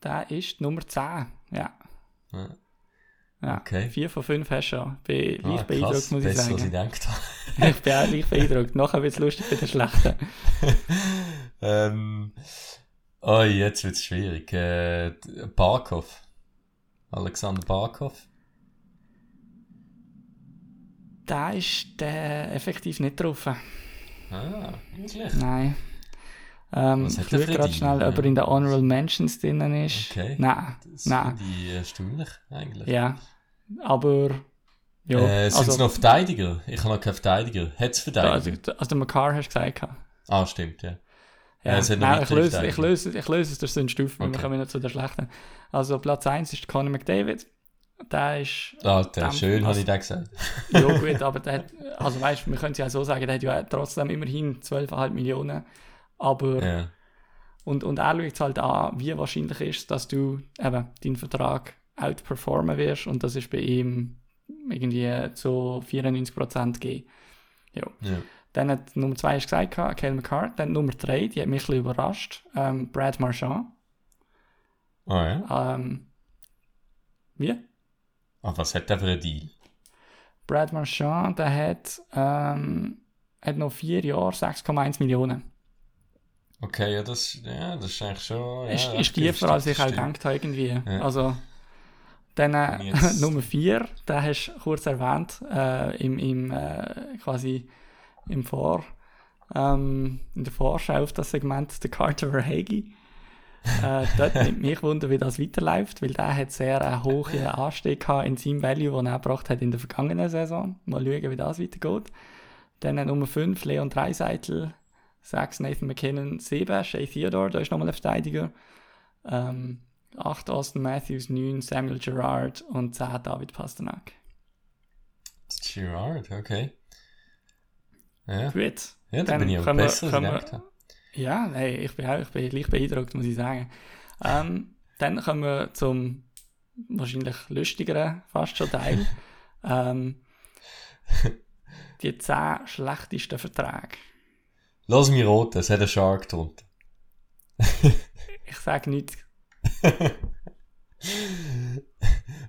Da ist Nummer 10. Ja. Ja. ja. Okay. Vier von fünf hast du schon. Bin Ah, leicht beeindruckt, krass, muss ich besser, als ich sagen. gedacht habe. *laughs* ich bin auch leicht beeindruckt. Nachher wird es lustig bei den Schlechten. *laughs* ähm, oh, jetzt wird's schwierig. Äh, Barkov. Alexander Barkov. Da ist der effektiv nicht drauf. Ah, wirklich? Nein. Ähm, ich schaue gerade schnell, ob er in den Honorable Mentions drinnen ist. Okay. Nein, Das nein. finde ich erstaunlich, eigentlich. Ja. Aber. Ja, äh, sind es also, noch Verteidiger? Ich habe noch keinen Verteidiger. Hat es also, Verteidiger? also der McCarr hast du gesagt. Ah, stimmt, ja. Ja, Ja, es Nein, ich löse, ich, löse, ich löse es durch so eine Stufe, weil wir Okay. kommen nicht zu der schlechten. Also Platz 1 ist Conor McDavid. Der ist. Alter, Dem- schön, habe also- ich das gesagt. *laughs* ja, gut, aber der hat. Also weißt du, wir können es ja so sagen, der hat ja trotzdem immerhin 12,5 Millionen. Aber. Ja. Und, und er schaut halt an, wie wahrscheinlich ist, dass du eben deinen Vertrag outperformen wirst. Und das ist bei ihm irgendwie zu 94% gegeben. Ja. ja. Dann hat Nummer 2 hast du gesagt, Cale McCart. Dann Nummer 3, die hat mich ein bisschen überrascht. Ähm, Brad Marchand. Ah, ja. Ähm, wie? Ah, was hat der für einen Deal? Brad Marchand, der hat, ähm, hat noch vier Jahre 6,1 Millionen. Okay, ja, das, ja, das ist eigentlich schon. Ja, ist, ist tiefer, als ich auch gedacht habe, irgendwie. Ja. Also, dann äh, *laughs* Nummer 4, den hast du kurz erwähnt, äh, im, im, äh, quasi im Vor, ähm, in der Vorschau auf das Segment, der Carter Verhage. Äh, dort nimmt mich Wunder, wie das weiterläuft, weil der hat sehr einen hohen Anstieg gehabt in seinem Value, den er gebracht hat in der vergangenen Saison. Mal schauen, wie das weitergeht. Dann Nummer 5, Leon Dreiseitel. 6, Nathan McKinnon. 7, Shea Theodore, da ist nochmal ein Verteidiger. Ähm, 8, Austin Matthews. 9, Samuel Gerard. Und 10, David Pasternak. ist Girard, okay. Ja, Gut. ja da bin ich wir- besser, wir-. Ja, hey, ich bin auch ich bin leicht beeindruckt, muss ich sagen. Ähm, dann kommen wir zum wahrscheinlich lustigeren, fast schon Teil. *laughs* ähm, die 10 schlechtesten Verträge. Lass mich roten, es hat einen Shark drunter. Ich sage nichts. *laughs*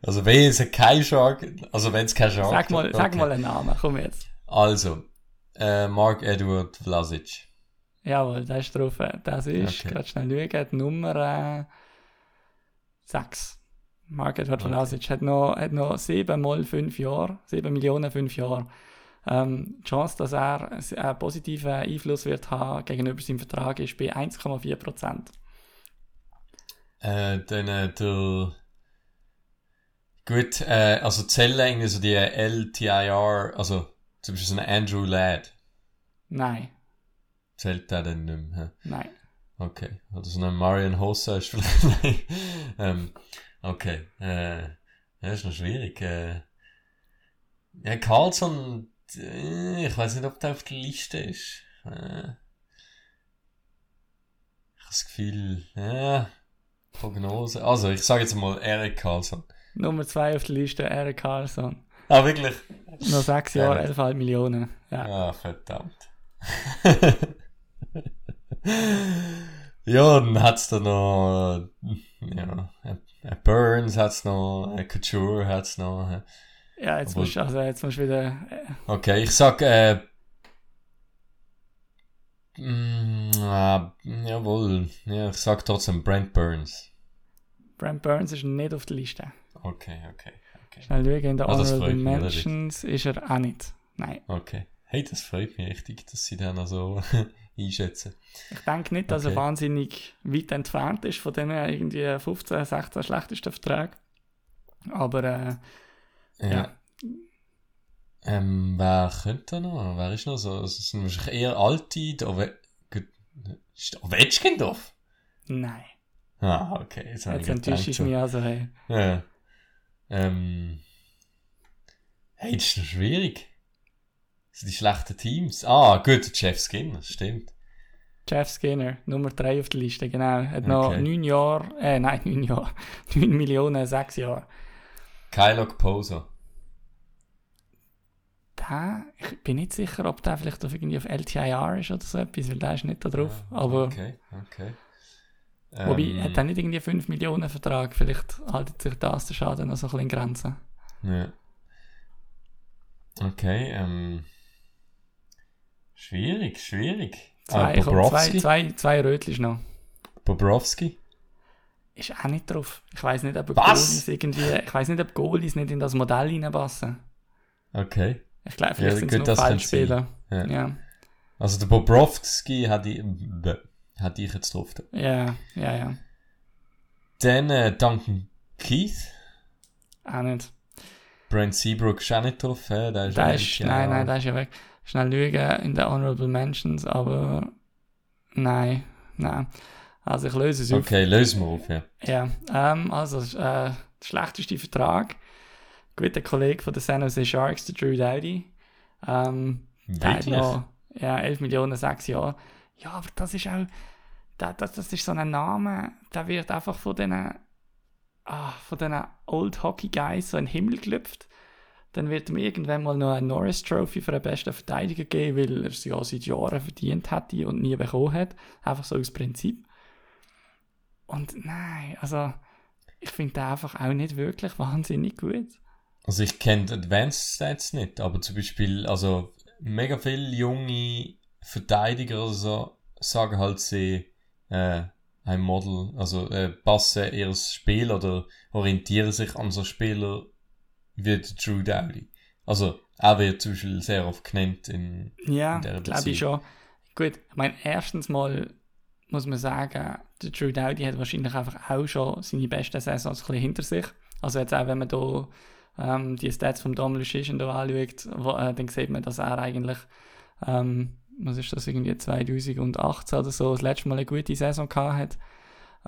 Also wenn es kein Shark, also wenn es kein Shark Sag mal, drunter- sag okay. mal einen Namen, komm jetzt. Also, äh, Mark Edward Vlasic. Jawohl, das ist drauf. Das ist, Okay. gerade schnell schauen, die Nummer äh, 6. Market Radvanasic hat noch, hat noch 7 mal 5 Jahre, 7 Millionen 5 Jahre. Ähm, die Chance, dass er einen positiven Einfluss wird haben gegenüber seinem Vertrag, ist bei 1,4 Prozent. Äh, dann äh, der. Gut, äh, also zählen irgendwie so die LTIR, also zum Beispiel so ein Andrew Ladd. Nein, Zählt der dann nicht mehr? nein. Okay. Oder so ein Marion Hossa ist vielleicht. *laughs* Nein. ähm, okay. Äh, ja, ist noch schwierig. Äh, ja, Carlson, äh, ich weiß nicht, ob der auf der Liste ist. Äh, ich habe das Gefühl, ja, Prognose. Also, ich sage jetzt mal Eric Carlson. Nummer 2 auf der Liste, Eric Carlson. Ah, wirklich? Noch 6 Jahre, Ehrlich? 11,5 Millionen. Ja. Ah, verdammt. *laughs* ja, dann hat's da noch, äh, ja, ein- Burns hat's noch, ein Couture hat's noch. äh. Ja, jetzt Obwohl- musst, du- also jetzt musst du wieder. Äh, Okay, ich sag, äh, mm, ah, jawohl, ja, ich sag trotzdem Brent Burns. Brent Burns ist nicht auf der Liste. Okay, okay, okay. Schnell schauen, in der das Honorable. Mentions ist er auch nicht. Nein. Okay. Hey, das freut mich richtig, dass sie dann noch so einschätzen. Ich denke nicht, dass Okay. er wahnsinnig weit entfernt ist von den irgendwie 15, 16 schlechtesten Verträgen. Aber äh, Ja. ja. Ähm, wer könnte noch? Wer ist noch so? Also, es sind wahrscheinlich eher alte. Ove gut, ist der Ovechkin drauf? nein. Ah, okay. Jetzt, Jetzt ich enttäuscht es so. mich also. Hey. Ja. Ähm. Hey, das ist noch schwierig. Das sind die schlechten Teams. Ah, gut, Jeff Skinner, stimmt. Jeff Skinner, Nummer 3 auf der Liste, genau. Hat noch Okay. 9 Jahre, äh, nein, *laughs* 9 Jahre, 9 Millionen, 6 Jahre. Kylo Poser. Der, ich bin nicht sicher, ob der vielleicht auf, irgendwie auf LTIR ist oder so etwas, weil der ist nicht da drauf. Aber, Okay, okay. wobei, Ähm, hat er nicht irgendwie 5 Millionen Vertrag? Vielleicht haltet sich das der Schaden noch so ein bisschen in Grenzen. Ja. Okay, ähm. Schwierig, schwierig. Zwei, ah, komm, zwei, zwei, zwei Rötlis noch. Bobrovsky? Ist auch nicht drauf. Ich weiß nicht, ob? Goalies irgendwie, ich weiß nicht, ob Goalies nicht in das Modell reinpassen. Okay. Ich glaube, vielleicht Ja, sind es das nur Feldspieler. Ja. Ja, Also der Bobrovsky hat ich, hat ich jetzt drauf. ja, ja, ja. Dann äh, Duncan Keith. Auch nicht. Brent Seabrook ist auch nicht drauf. Äh, der ist Der ist, nicht, nein, ja. nein, der ist ja weg. Schnell schauen in den Honorable Mentions, aber nein, nein. Also ich löse es auf. Okay, lösen wir auf, ja. Ja, ähm, also äh, der schlechteste Vertrag. Guter Kollege von den San Jose Sharks, der Drew Dowdy. Ähm, Wirklich? noch ja, 11 Millionen, 6 Jahre. Ja, aber das ist auch, das, das, das ist so ein Name, der wird einfach von diesen, ah, von diesen Old Hockey Guys so in den Himmel gelüpft. Dann wird ihm irgendwann mal noch eine Norris Trophy für den besten Verteidiger geben, weil er es ja seit Jahren verdient hätte und nie bekommen hat. Einfach so aus Prinzip. Und nein, also ich finde den einfach auch nicht wirklich wahnsinnig gut. Also ich kenne Advanced Stats nicht, aber zum Beispiel, also mega viele junge Verteidiger oder so sagen halt, sie äh, ein Model, also äh, passen ihr Spiel oder orientieren sich an so Spieler wie der Drew Dowdy. Also er wird zum Beispiel sehr oft genannt in Ja, in dieser glaube ich schon. Gut, ich meine, erstens mal muss man sagen, der Drew Dowdy hat wahrscheinlich einfach auch schon seine besten Saisons ein bisschen hinter sich. Also jetzt auch, wenn man da ähm, die Stats vom Dom Lucian da anschaut, wo, äh, dann sieht man, dass er eigentlich, ähm, was ist das, irgendwie 2018 oder so, das letzte Mal eine gute Saison gehabt hat.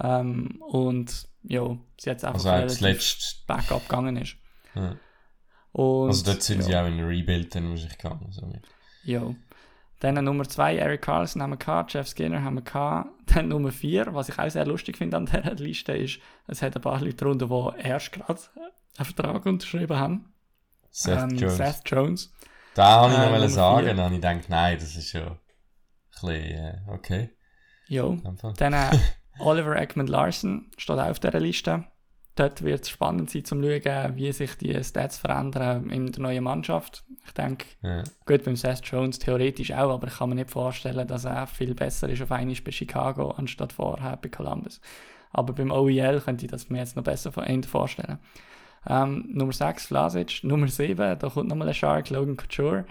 Ähm, und ja, sie jetzt einfach Also hat das relativ letzte, Backup gegangen ist. ja. Und, also dort sind ja. sie auch in Rebuild dann wahrscheinlich gegangen. So. Ja. Dann Nummer 2, Eric Carlson haben wir gehabt, Jeff Skinner haben wir gehabt. *laughs* Dann Nummer 4, was ich auch sehr lustig finde an *laughs* dieser Liste, ist, es hat ein paar Leute drunter, die erst gerade einen Vertrag unterschrieben haben. Seth Ähm, Jones. Seth Jones. Da habe ich Äh, noch wollen Nummer sagen, vier. dann habe ich gedacht, nein, das ist ja ein bisschen, äh, okay. Einfach. Dann äh, *laughs* Oliver Ekman Larson steht auch auf dieser Liste. dort wird es spannend sein, zum schauen, wie sich die Stats verändern in der neuen Mannschaft. Ich denke, Ja. gut, beim Seth Jones theoretisch auch, aber ich kann mir nicht vorstellen, dass er viel besser ist auf einmal bei Chicago, anstatt vorher bei Columbus. Aber beim OEL könnte ich das mir jetzt noch besser vorstellen. Ähm, Nummer 6, Vlasic. Nummer 7, da kommt nochmal ein Shark, Logan Couture.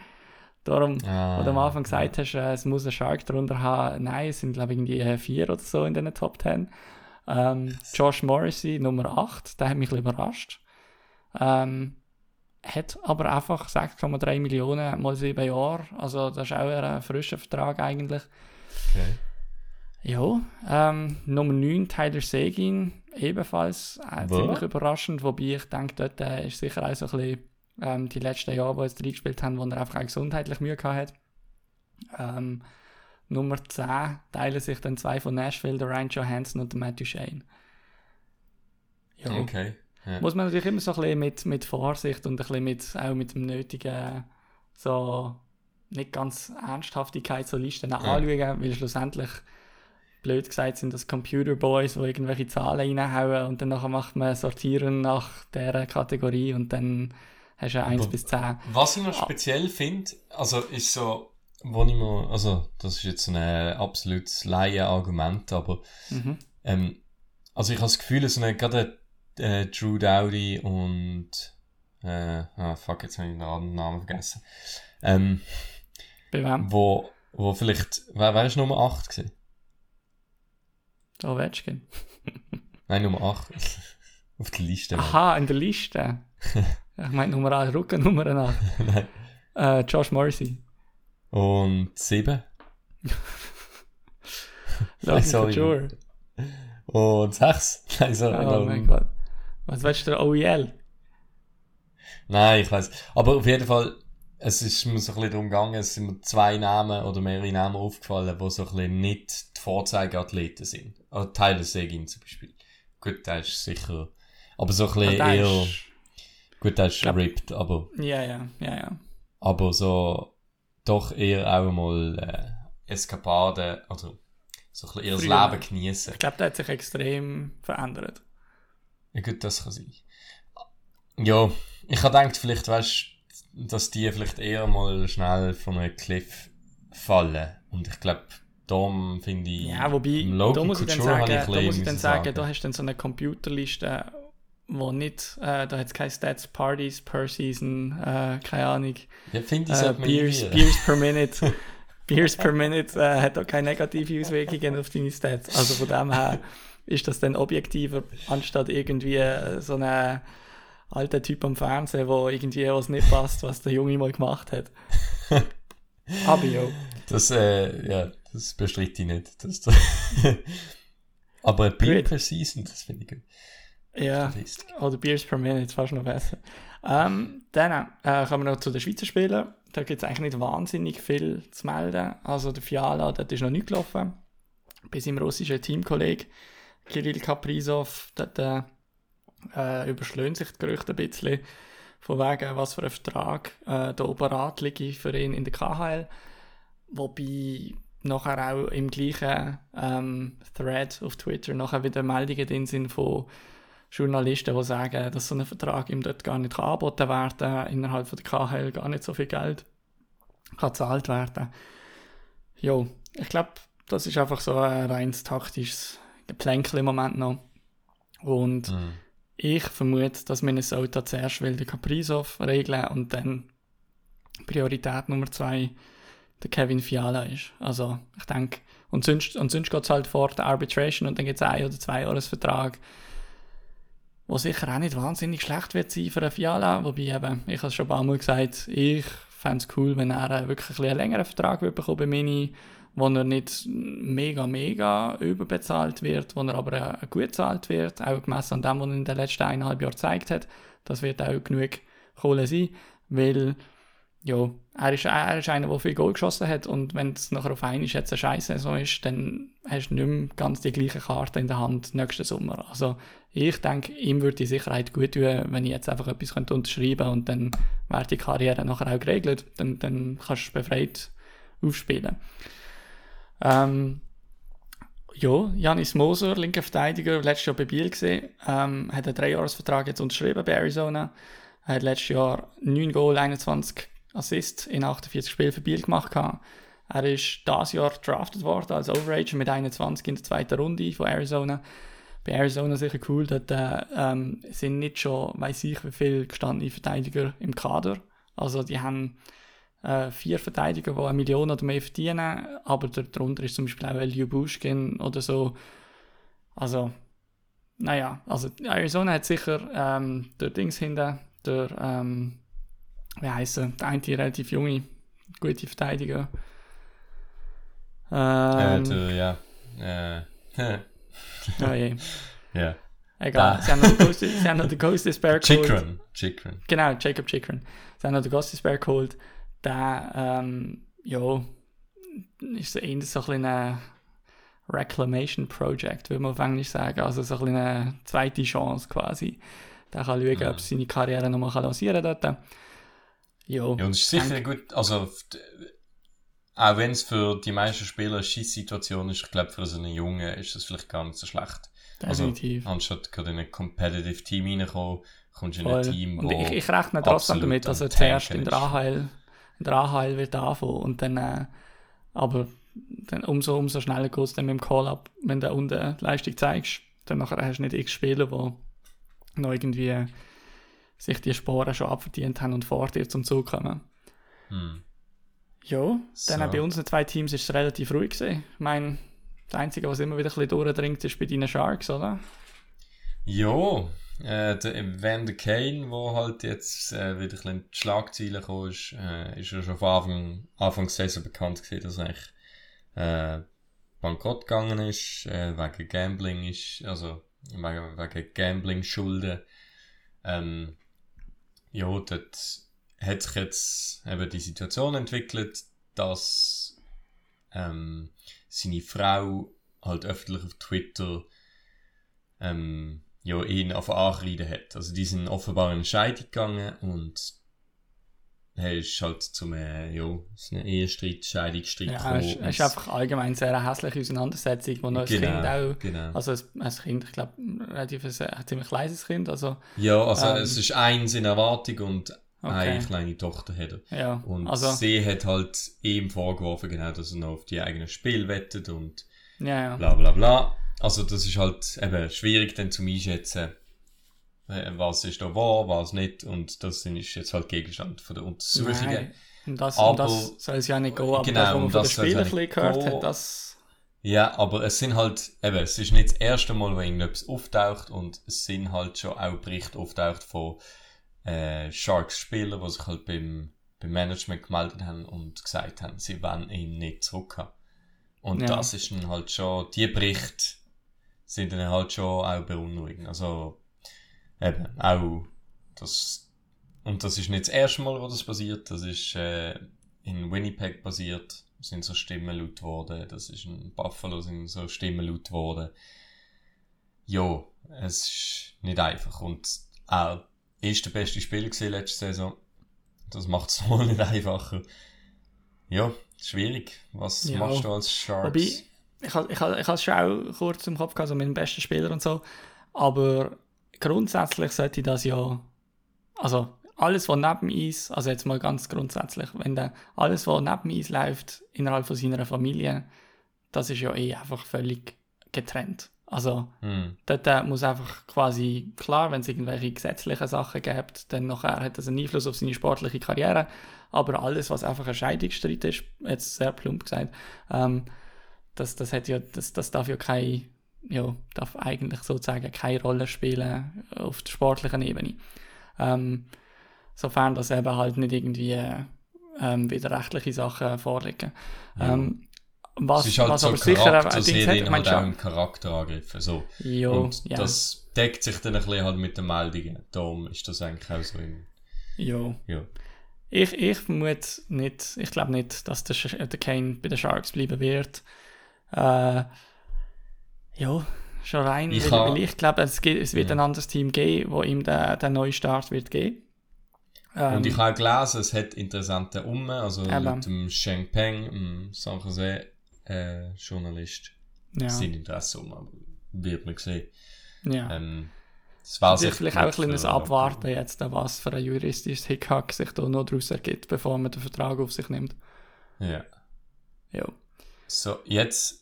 Darum, Ah, wo du am Anfang gesagt hast, äh, es muss ein Shark drunter haben. Nein, es sind, glaube ich, irgendwie äh, vier oder so in den Top 10. Ähm, Josh Morrissey, Nummer 8, der hat mich überrascht. Ähm, hat aber einfach 6,3 Millionen mal 7 Jahre. Also, das ist auch ein frischer Vertrag eigentlich. Okay. Ja, ähm, Nummer 9, Tyler Seguin, ebenfalls äh, ziemlich überraschend, wobei ich denke, dort äh, ist sicher auch so ein bisschen ähm, die letzten Jahre, wo jetzt reingespielt haben, wo er einfach auch gesundheitlich Mühe gehabt hat. Ähm, Nummer 10 teilen sich dann zwei von Nashville, der Ryan Johansson und der Matthew Shane. Ja, Okay. Ja. muss man natürlich immer so ein bisschen mit, mit Vorsicht und ein bisschen mit, auch mit dem nötigen, so nicht ganz Ernsthaftigkeit so Listen anschauen, weil schlussendlich, blöd gesagt, sind das Computer Boys, die irgendwelche Zahlen reinhauen und dann nachher macht man Sortieren nach dieser Kategorie und dann hast du 1 Aber- bis 10. Was ich noch speziell finde, also ist so, wo ich mal, also das ist jetzt ein äh, absolutes Laien-Argument, aber Mhm. ähm, also ich habe das Gefühl, so eine, gerade äh, Drew Dowdy und äh, ah, fuck, jetzt habe ich den anderen Namen vergessen. Ähm, Bei wem? wo, wo vielleicht, wer, wer ist Nummer 8 gewesen? Ovechkin. *laughs* Nein, Nummer 8. *laughs* Auf der Liste. Aha, in der Liste. *laughs* ich meine Nummer 1, Rückennummer 8. Nein. Äh, Josh Morrissey. Und 7. Logan. Couture. Und 6. Nein, sorry. Oh no. mein Gott. Was willst du, der OEL? Nein, ich weiß. Aber auf jeden Fall, es ist mir so ein bisschen darum gegangen, es sind mir zwei Namen oder mehrere Namen aufgefallen, die so ein bisschen nicht die Vorzeigeathleten sind. Also Tyler Seguin zum Beispiel. Gut, der ist sicher, aber so ein bisschen Ah, der eher, ist- gut, der ist glaub- ripped, aber, Ja, ja, ja, ja. aber so, doch eher auch mal, äh, Eskapaden, oder so ein bisschen eher das Früher. Leben genießen. Ich glaube, der hat sich extrem verändert. Ja gut, das kann sein. Ja, ich habe gedacht, vielleicht weißt dass die vielleicht eher mal schnell von einem Cliff fallen. Und ich glaube, darum finde ich. Ja, wobei, da muss ich dann sagen, ein da muss ich dann müssen sagen, da hast du dann so eine Computerliste, wo nicht, äh, da hat es keine Stats, Parties per Season, äh, keine Ahnung, Ja, finde ich, äh, Beers. Beers per Minute. *laughs* Beers per Minute äh, hat auch keine negative Auswirkungen auf deine Stats. Also von dem her ist das dann objektiver, anstatt irgendwie äh, so ein alter Typ am Fernsehen, wo irgendwie was nicht passt, was der Junge mal gemacht hat. *laughs* Ja. Das, äh, ja, das bestreite ich nicht. Das, *laughs* Aber Gut. per Season, das finde ich gut. Ja, oder Beers per Minute, fast noch besser. Ähm, dann äh, kommen wir noch zu den Schweizer Spielen. Da gibt es eigentlich nicht wahnsinnig viel zu melden. Also der Fiala, dort ist noch nicht gelaufen. Bei seinem russischen Teamkollegen Kirill Kaprizov, dort äh, äh, überschlägt sich die Gerüchte ein bisschen von wegen, was für ein Vertrag äh, da oben Rat liege für ihn in der KHL. Wobei nachher auch im gleichen ähm, Thread auf Twitter nachher wieder Meldungen drin sind von Journalisten, die sagen, dass so ein Vertrag ihm dort gar nicht angeboten werden kann, innerhalb von der KHL gar nicht so viel Geld kann gezahlt werden. Jo, ich glaube, das ist einfach so ein reines taktisches Geplänkel im Moment noch. Und Mhm. Ich vermute, dass Minnesota zuerst will den Kaprizov regeln und dann Priorität Nummer zwei der Kevin Fiala ist. Also ich denke, und sonst, und sonst geht es halt vor der Arbitration und dann gibt es ein oder zwei Jahresvertrag, wo sicher auch nicht wahnsinnig schlecht wird sein für einen Fiala, wobei eben, ich habe es schon ein paar Mal gesagt, ich fände es cool, wenn er wirklich einen längeren Vertrag bekommen bei Mini, wo er nicht mega, mega überbezahlt wird, wo er aber äh, gut bezahlt wird, auch gemessen an dem, was er in den letzten eineinhalb Jahren gezeigt hat. Das wird auch genug Kohle sein, weil ja, er ist, er ist einer, der viel Goal geschossen hat und wenn es nachher auf einmal jetzt eine scheiß Saison ist, dann hast du nicht mehr ganz die gleiche Karte in der Hand nächsten Sommer. Also ich denke, ihm würde die Sicherheit gut tun, wenn ich jetzt einfach etwas könnte unterschreiben und dann wäre die Karriere nachher auch geregelt, dann, dann kannst du befreit aufspielen. Ähm, Ja, Janis Moser, linker Verteidiger, letztes Jahr bei Biel gesehen, ähm, hat einen Dreijahresvertrag jetzt unterschrieben bei Arizona. Er hat letztes Jahr 9 Goal, 21 Assists in 48 Spielen für Biel gemacht. Er ist dieses Jahr drafted worden als Overager mit 21 in der zweiten Runde von Arizona. Bei Arizona sicher cool, dort äh, ähm, sind nicht schon, weiß ich, wie viele gestandene Verteidiger im Kader. Also die haben äh, vier Verteidiger, die eine Million oder mehr verdienen, aber darunter ist zum Beispiel auch Eliu Bushkin oder so. Also, naja, also Arizona hat sicher ähm, der Dings hinten, der, ähm, wie heisst er, der eine relativ junge, gute Verteidiger. Ähm, Ähm, äh, der, ja. Äh, *laughs* oh je. *laughs* ja. Egal, Ah. sie haben noch Ghost, sie haben noch den Ghost Despair *laughs* geholt. Chikrin. Chikrin. Genau, Jacob Chikrin. Sie haben noch den Ghost Despair geholt. Der, ähm, ja, ist eher so ein bisschen Reclamation Project, würde man auf Englisch sagen. Also so ein bisschen eine zweite Chance quasi. Der kann schauen, Mhm. ob seine Karriere nochmal lancieren kann. Jo, Ja, und es ist sicher gut, also auch wenn es für die meisten Spieler eine Scheiss-Situation ist, ich glaube für so einen Jungen ist das vielleicht gar nicht so schlecht. definitiv. Also, anstatt gerade in ein competitive Team reinkommen, kommst du in ein Team, wo Und ich, ich rechne trotzdem damit, dass am er zuerst in der. AHL, der AHL wird anfangen und dann, äh, aber dann umso, umso schneller geht es dann mit dem Call-Up, wenn du unten Leistung zeigst, dann nachher hast du nicht x Spieler, die noch irgendwie sich die Sporen schon abverdient haben und vor dir zum Zug kommen. Hm. Ja, dann So. bei unseren zwei Teams ist es relativ ruhig gewesen. Ich meine, das Einzige, was immer wieder ein bisschen durchdringt, ist bei deinen Sharks, oder? Ja, äh, der Evander Kane, der halt jetzt äh, wieder ein bisschen in die Schlagzeilen gekommen ist, äh, ist ja schon von Anfang, Anfang der Saison bekannt gewesen, dass er eigentlich äh, bankrott gegangen ist, äh, wegen Gambling ist, also wegen, wegen Gambling-Schulden. Ähm, ja, dort hat sich jetzt eben die Situation entwickelt, dass ähm, seine Frau halt öffentlich auf Twitter ähm, ja, ihn auf Anreden hat. Also die sind offenbar in eine Scheidung gegangen und er ist halt zum äh, ja, so eine Ehestreit, Scheidungsstreit Ja, es ist, es ist einfach allgemein sehr eine hässliche Auseinandersetzung, wo noch als Kind auch, genau. also als, als Kind, ich glaube, relativ ein, ein ziemlich kleines Kind, also ja, also ähm, es ist eins in Erwartung und Okay. eine kleine Tochter hat er. ja, Und also, sie hat halt ihm vorgeworfen, genau, dass er noch auf die eigenen Spiel wettet und ja, ja. bla bla bla. Also das ist halt eben schwierig dann zum Einschätzen, äh, was ist da wahr, was nicht und das ist jetzt halt Gegenstand von der Untersuchungen. Um das, Aber- um das soll es ja nicht gehen, aber Genau, das, was man um von den Spielern ein gehört hat, das, Ja, aber es sind halt, eben, es ist nicht das erste Mal, wo irgendetwas auftaucht und es sind halt schon auch Berichte auftaucht von äh, Sharks-Spielern, die sich halt beim, beim Management gemeldet haben und gesagt haben, sie wollen ihn nicht zurückhaben. Und Ja. das ist dann halt schon, die Berichte sind dann halt schon auch beunruhigend. Also, eben, auch das, und das ist nicht das erste Mal, wo das passiert, das ist äh, in Winnipeg passiert, sind so Stimmen laut worden, das ist in Buffalo sind so Stimmen laut worden. Ja, es ist nicht einfach und auch ist der beste Spieler gewesen letzte Saison. Das macht es *laughs* wohl nicht einfacher. Ja, schwierig. Was Ja. machst du als Sharks? Ich habe ich, ich es schon auch kurz im Kopf gehabt, so mit dem besten Spieler und so. Aber grundsätzlich sollte das ja. Also, alles, was neben Eis, also jetzt mal ganz grundsätzlich, wenn der, alles, was neben Eis läuft, innerhalb von seiner Familie, das ist ja eh einfach völlig getrennt. Also, Hm. dort äh, muss einfach quasi, klar, wenn es irgendwelche gesetzlichen Sachen gibt, dann nachher hat das einen Einfluss auf seine sportliche Karriere. Aber alles, was einfach ein Scheidungsstreit ist, jetzt sehr plump gesagt, ähm, das, das, hat ja, das, das darf ja kein, ja, darf eigentlich sozusagen keine Rolle spielen auf der sportlichen Ebene. Ähm, sofern das eben halt nicht irgendwie ähm, widerrechtliche Sachen vorliegen. Ja. Ähm, was, es ist halt was so aber sicher Charakter, ein sie Ding hat halt auch im Charakter angegriffen. So. jo, und ja. das deckt sich dann ein bisschen halt mit den Meldungen. Darum ist das eigentlich auch so im, Jo. ja. Ich, ich vermute nicht, ich glaube nicht, dass der, der Kane bei den Sharks bleiben wird. Äh, ja, schon rein, Ich weil, ich glaube, es, es wird Ja. ein anderes Team geben, wo ihm der, der neue Start wird geben. Ähm, Und ich habe gelesen, es hat Interessenten um, also Eben. laut dem Sheng Peng, dem San Jose äh, Journalist, Ja. sein Interesse um, wird man sehen. Ja. Ähm, es war Sich vielleicht auch ein kleines für- Abwarten jetzt, was für ein juristisches Hickhack sich da noch daraus ergibt, bevor man den Vertrag auf sich nimmt. Ja. Ja, So, jetzt.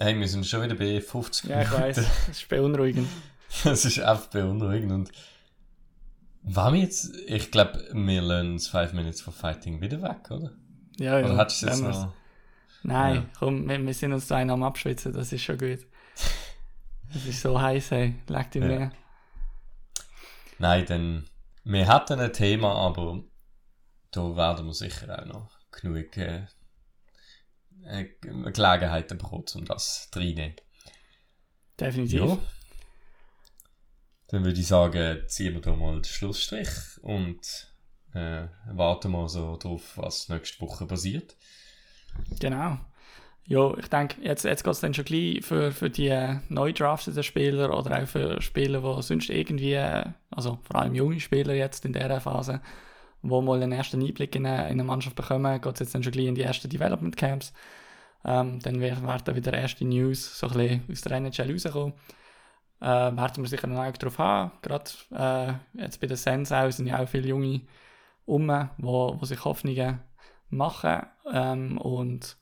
Hey, wir sind schon wieder bei 50 ja ich weiß, das ist beunruhigend. *laughs* Das ist einfach beunruhigend. Und war mir jetzt, ich glaube, wir lernen das 5 Minutes for Fighting wieder weg, oder? Ja, ja. Oder hattest du jetzt noch. Nein, Ja. komm, wir, wir sind uns da einen am Abschwitzen, das ist schon gut. Es ist so heiß, hey, leg dich Ja. mehr. Nein, dann. Wir hatten ein Thema, aber da werden wir sicher auch noch genug äh, äh, Gelegenheiten bekommen, um das reinzunehmen. Definitiv. Ja. Dann würde ich sagen, ziehen wir da mal den Schlussstrich und äh, warten mal so drauf, was nächste Woche passiert. Genau. Ja, ich denke, jetzt, jetzt geht es dann schon gleich für, für die äh, neu drafteten Spieler oder auch für Spieler, die sonst irgendwie, äh, also vor allem junge Spieler jetzt in dieser Phase, wo mal einen ersten Einblick in eine, in eine Mannschaft bekommen, geht es jetzt dann schon gleich in die ersten Development Camps. Ähm, dann wer- werden wieder erste News so ein bisschen aus der NHL rauskommen. Äh, werden wir sicher noch Auge drauf haben. Gerade äh, jetzt bei den Sens auch sind ja auch viele Junge um, wo, wo sich Hoffnungen machen. Ähm, und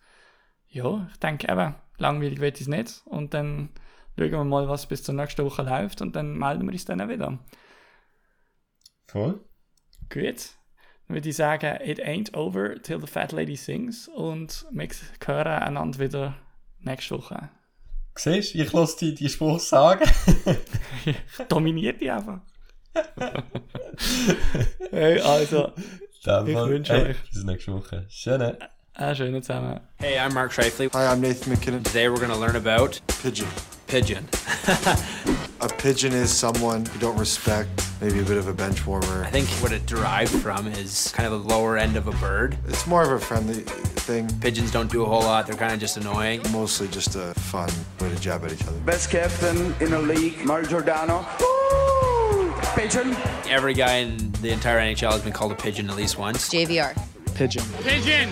ja, ich denke eben, langweilig wird es nicht. Und dann schauen wir mal, was bis zur nächsten Woche läuft und dann melden wir uns dann auch wieder. Voll. Gut. Würde ich sagen, it ain't over till the fat lady sings und wir hören einander wieder nächste Woche. Siehst du, ich lasse dich die Spruch sagen. Dominiert die einfach. *laughs* *laughs* hey, also, Dann Ich wünsche hey, euch- Bis nächste Woche. Schöne. Einen schönen zusammen. Hey, I'm Mark Shifley. Hi, I'm Nathan McKinnon. Today we're going to learn about Pigeon. pigeon. *laughs* A pigeon is someone you don't respect, maybe a bit of a bench warmer. I think what it derived from is kind of the lower end of a bird. It's more of a friendly thing, Pigeons don't do a whole lot. They're kind of just annoying. mostly just a fun way to jab at each other. Best captain in the league, Mario Giordano. Woo! Pigeon. Every guy in the entire NHL has been called a pigeon at least once. JVR. Pigeon. Pigeon!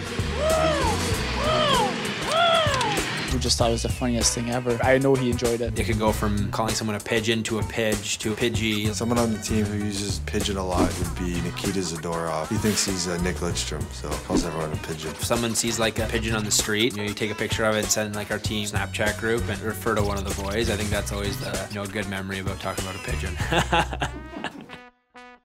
We just thought it was the funniest thing ever. I know he enjoyed it. It could go from calling someone a pigeon to a pidge to a pidgey. Someone on the team who uses pigeon a lot would be Nikita Zadorov. He thinks he's uh, Nick Lidstrom, so calls everyone a pigeon. If someone sees like a pigeon on the street, you know, you take a picture of it and send like our team Snapchat group and refer to one of the boys. I think that's always the you know good memory about talking about a pigeon. *laughs*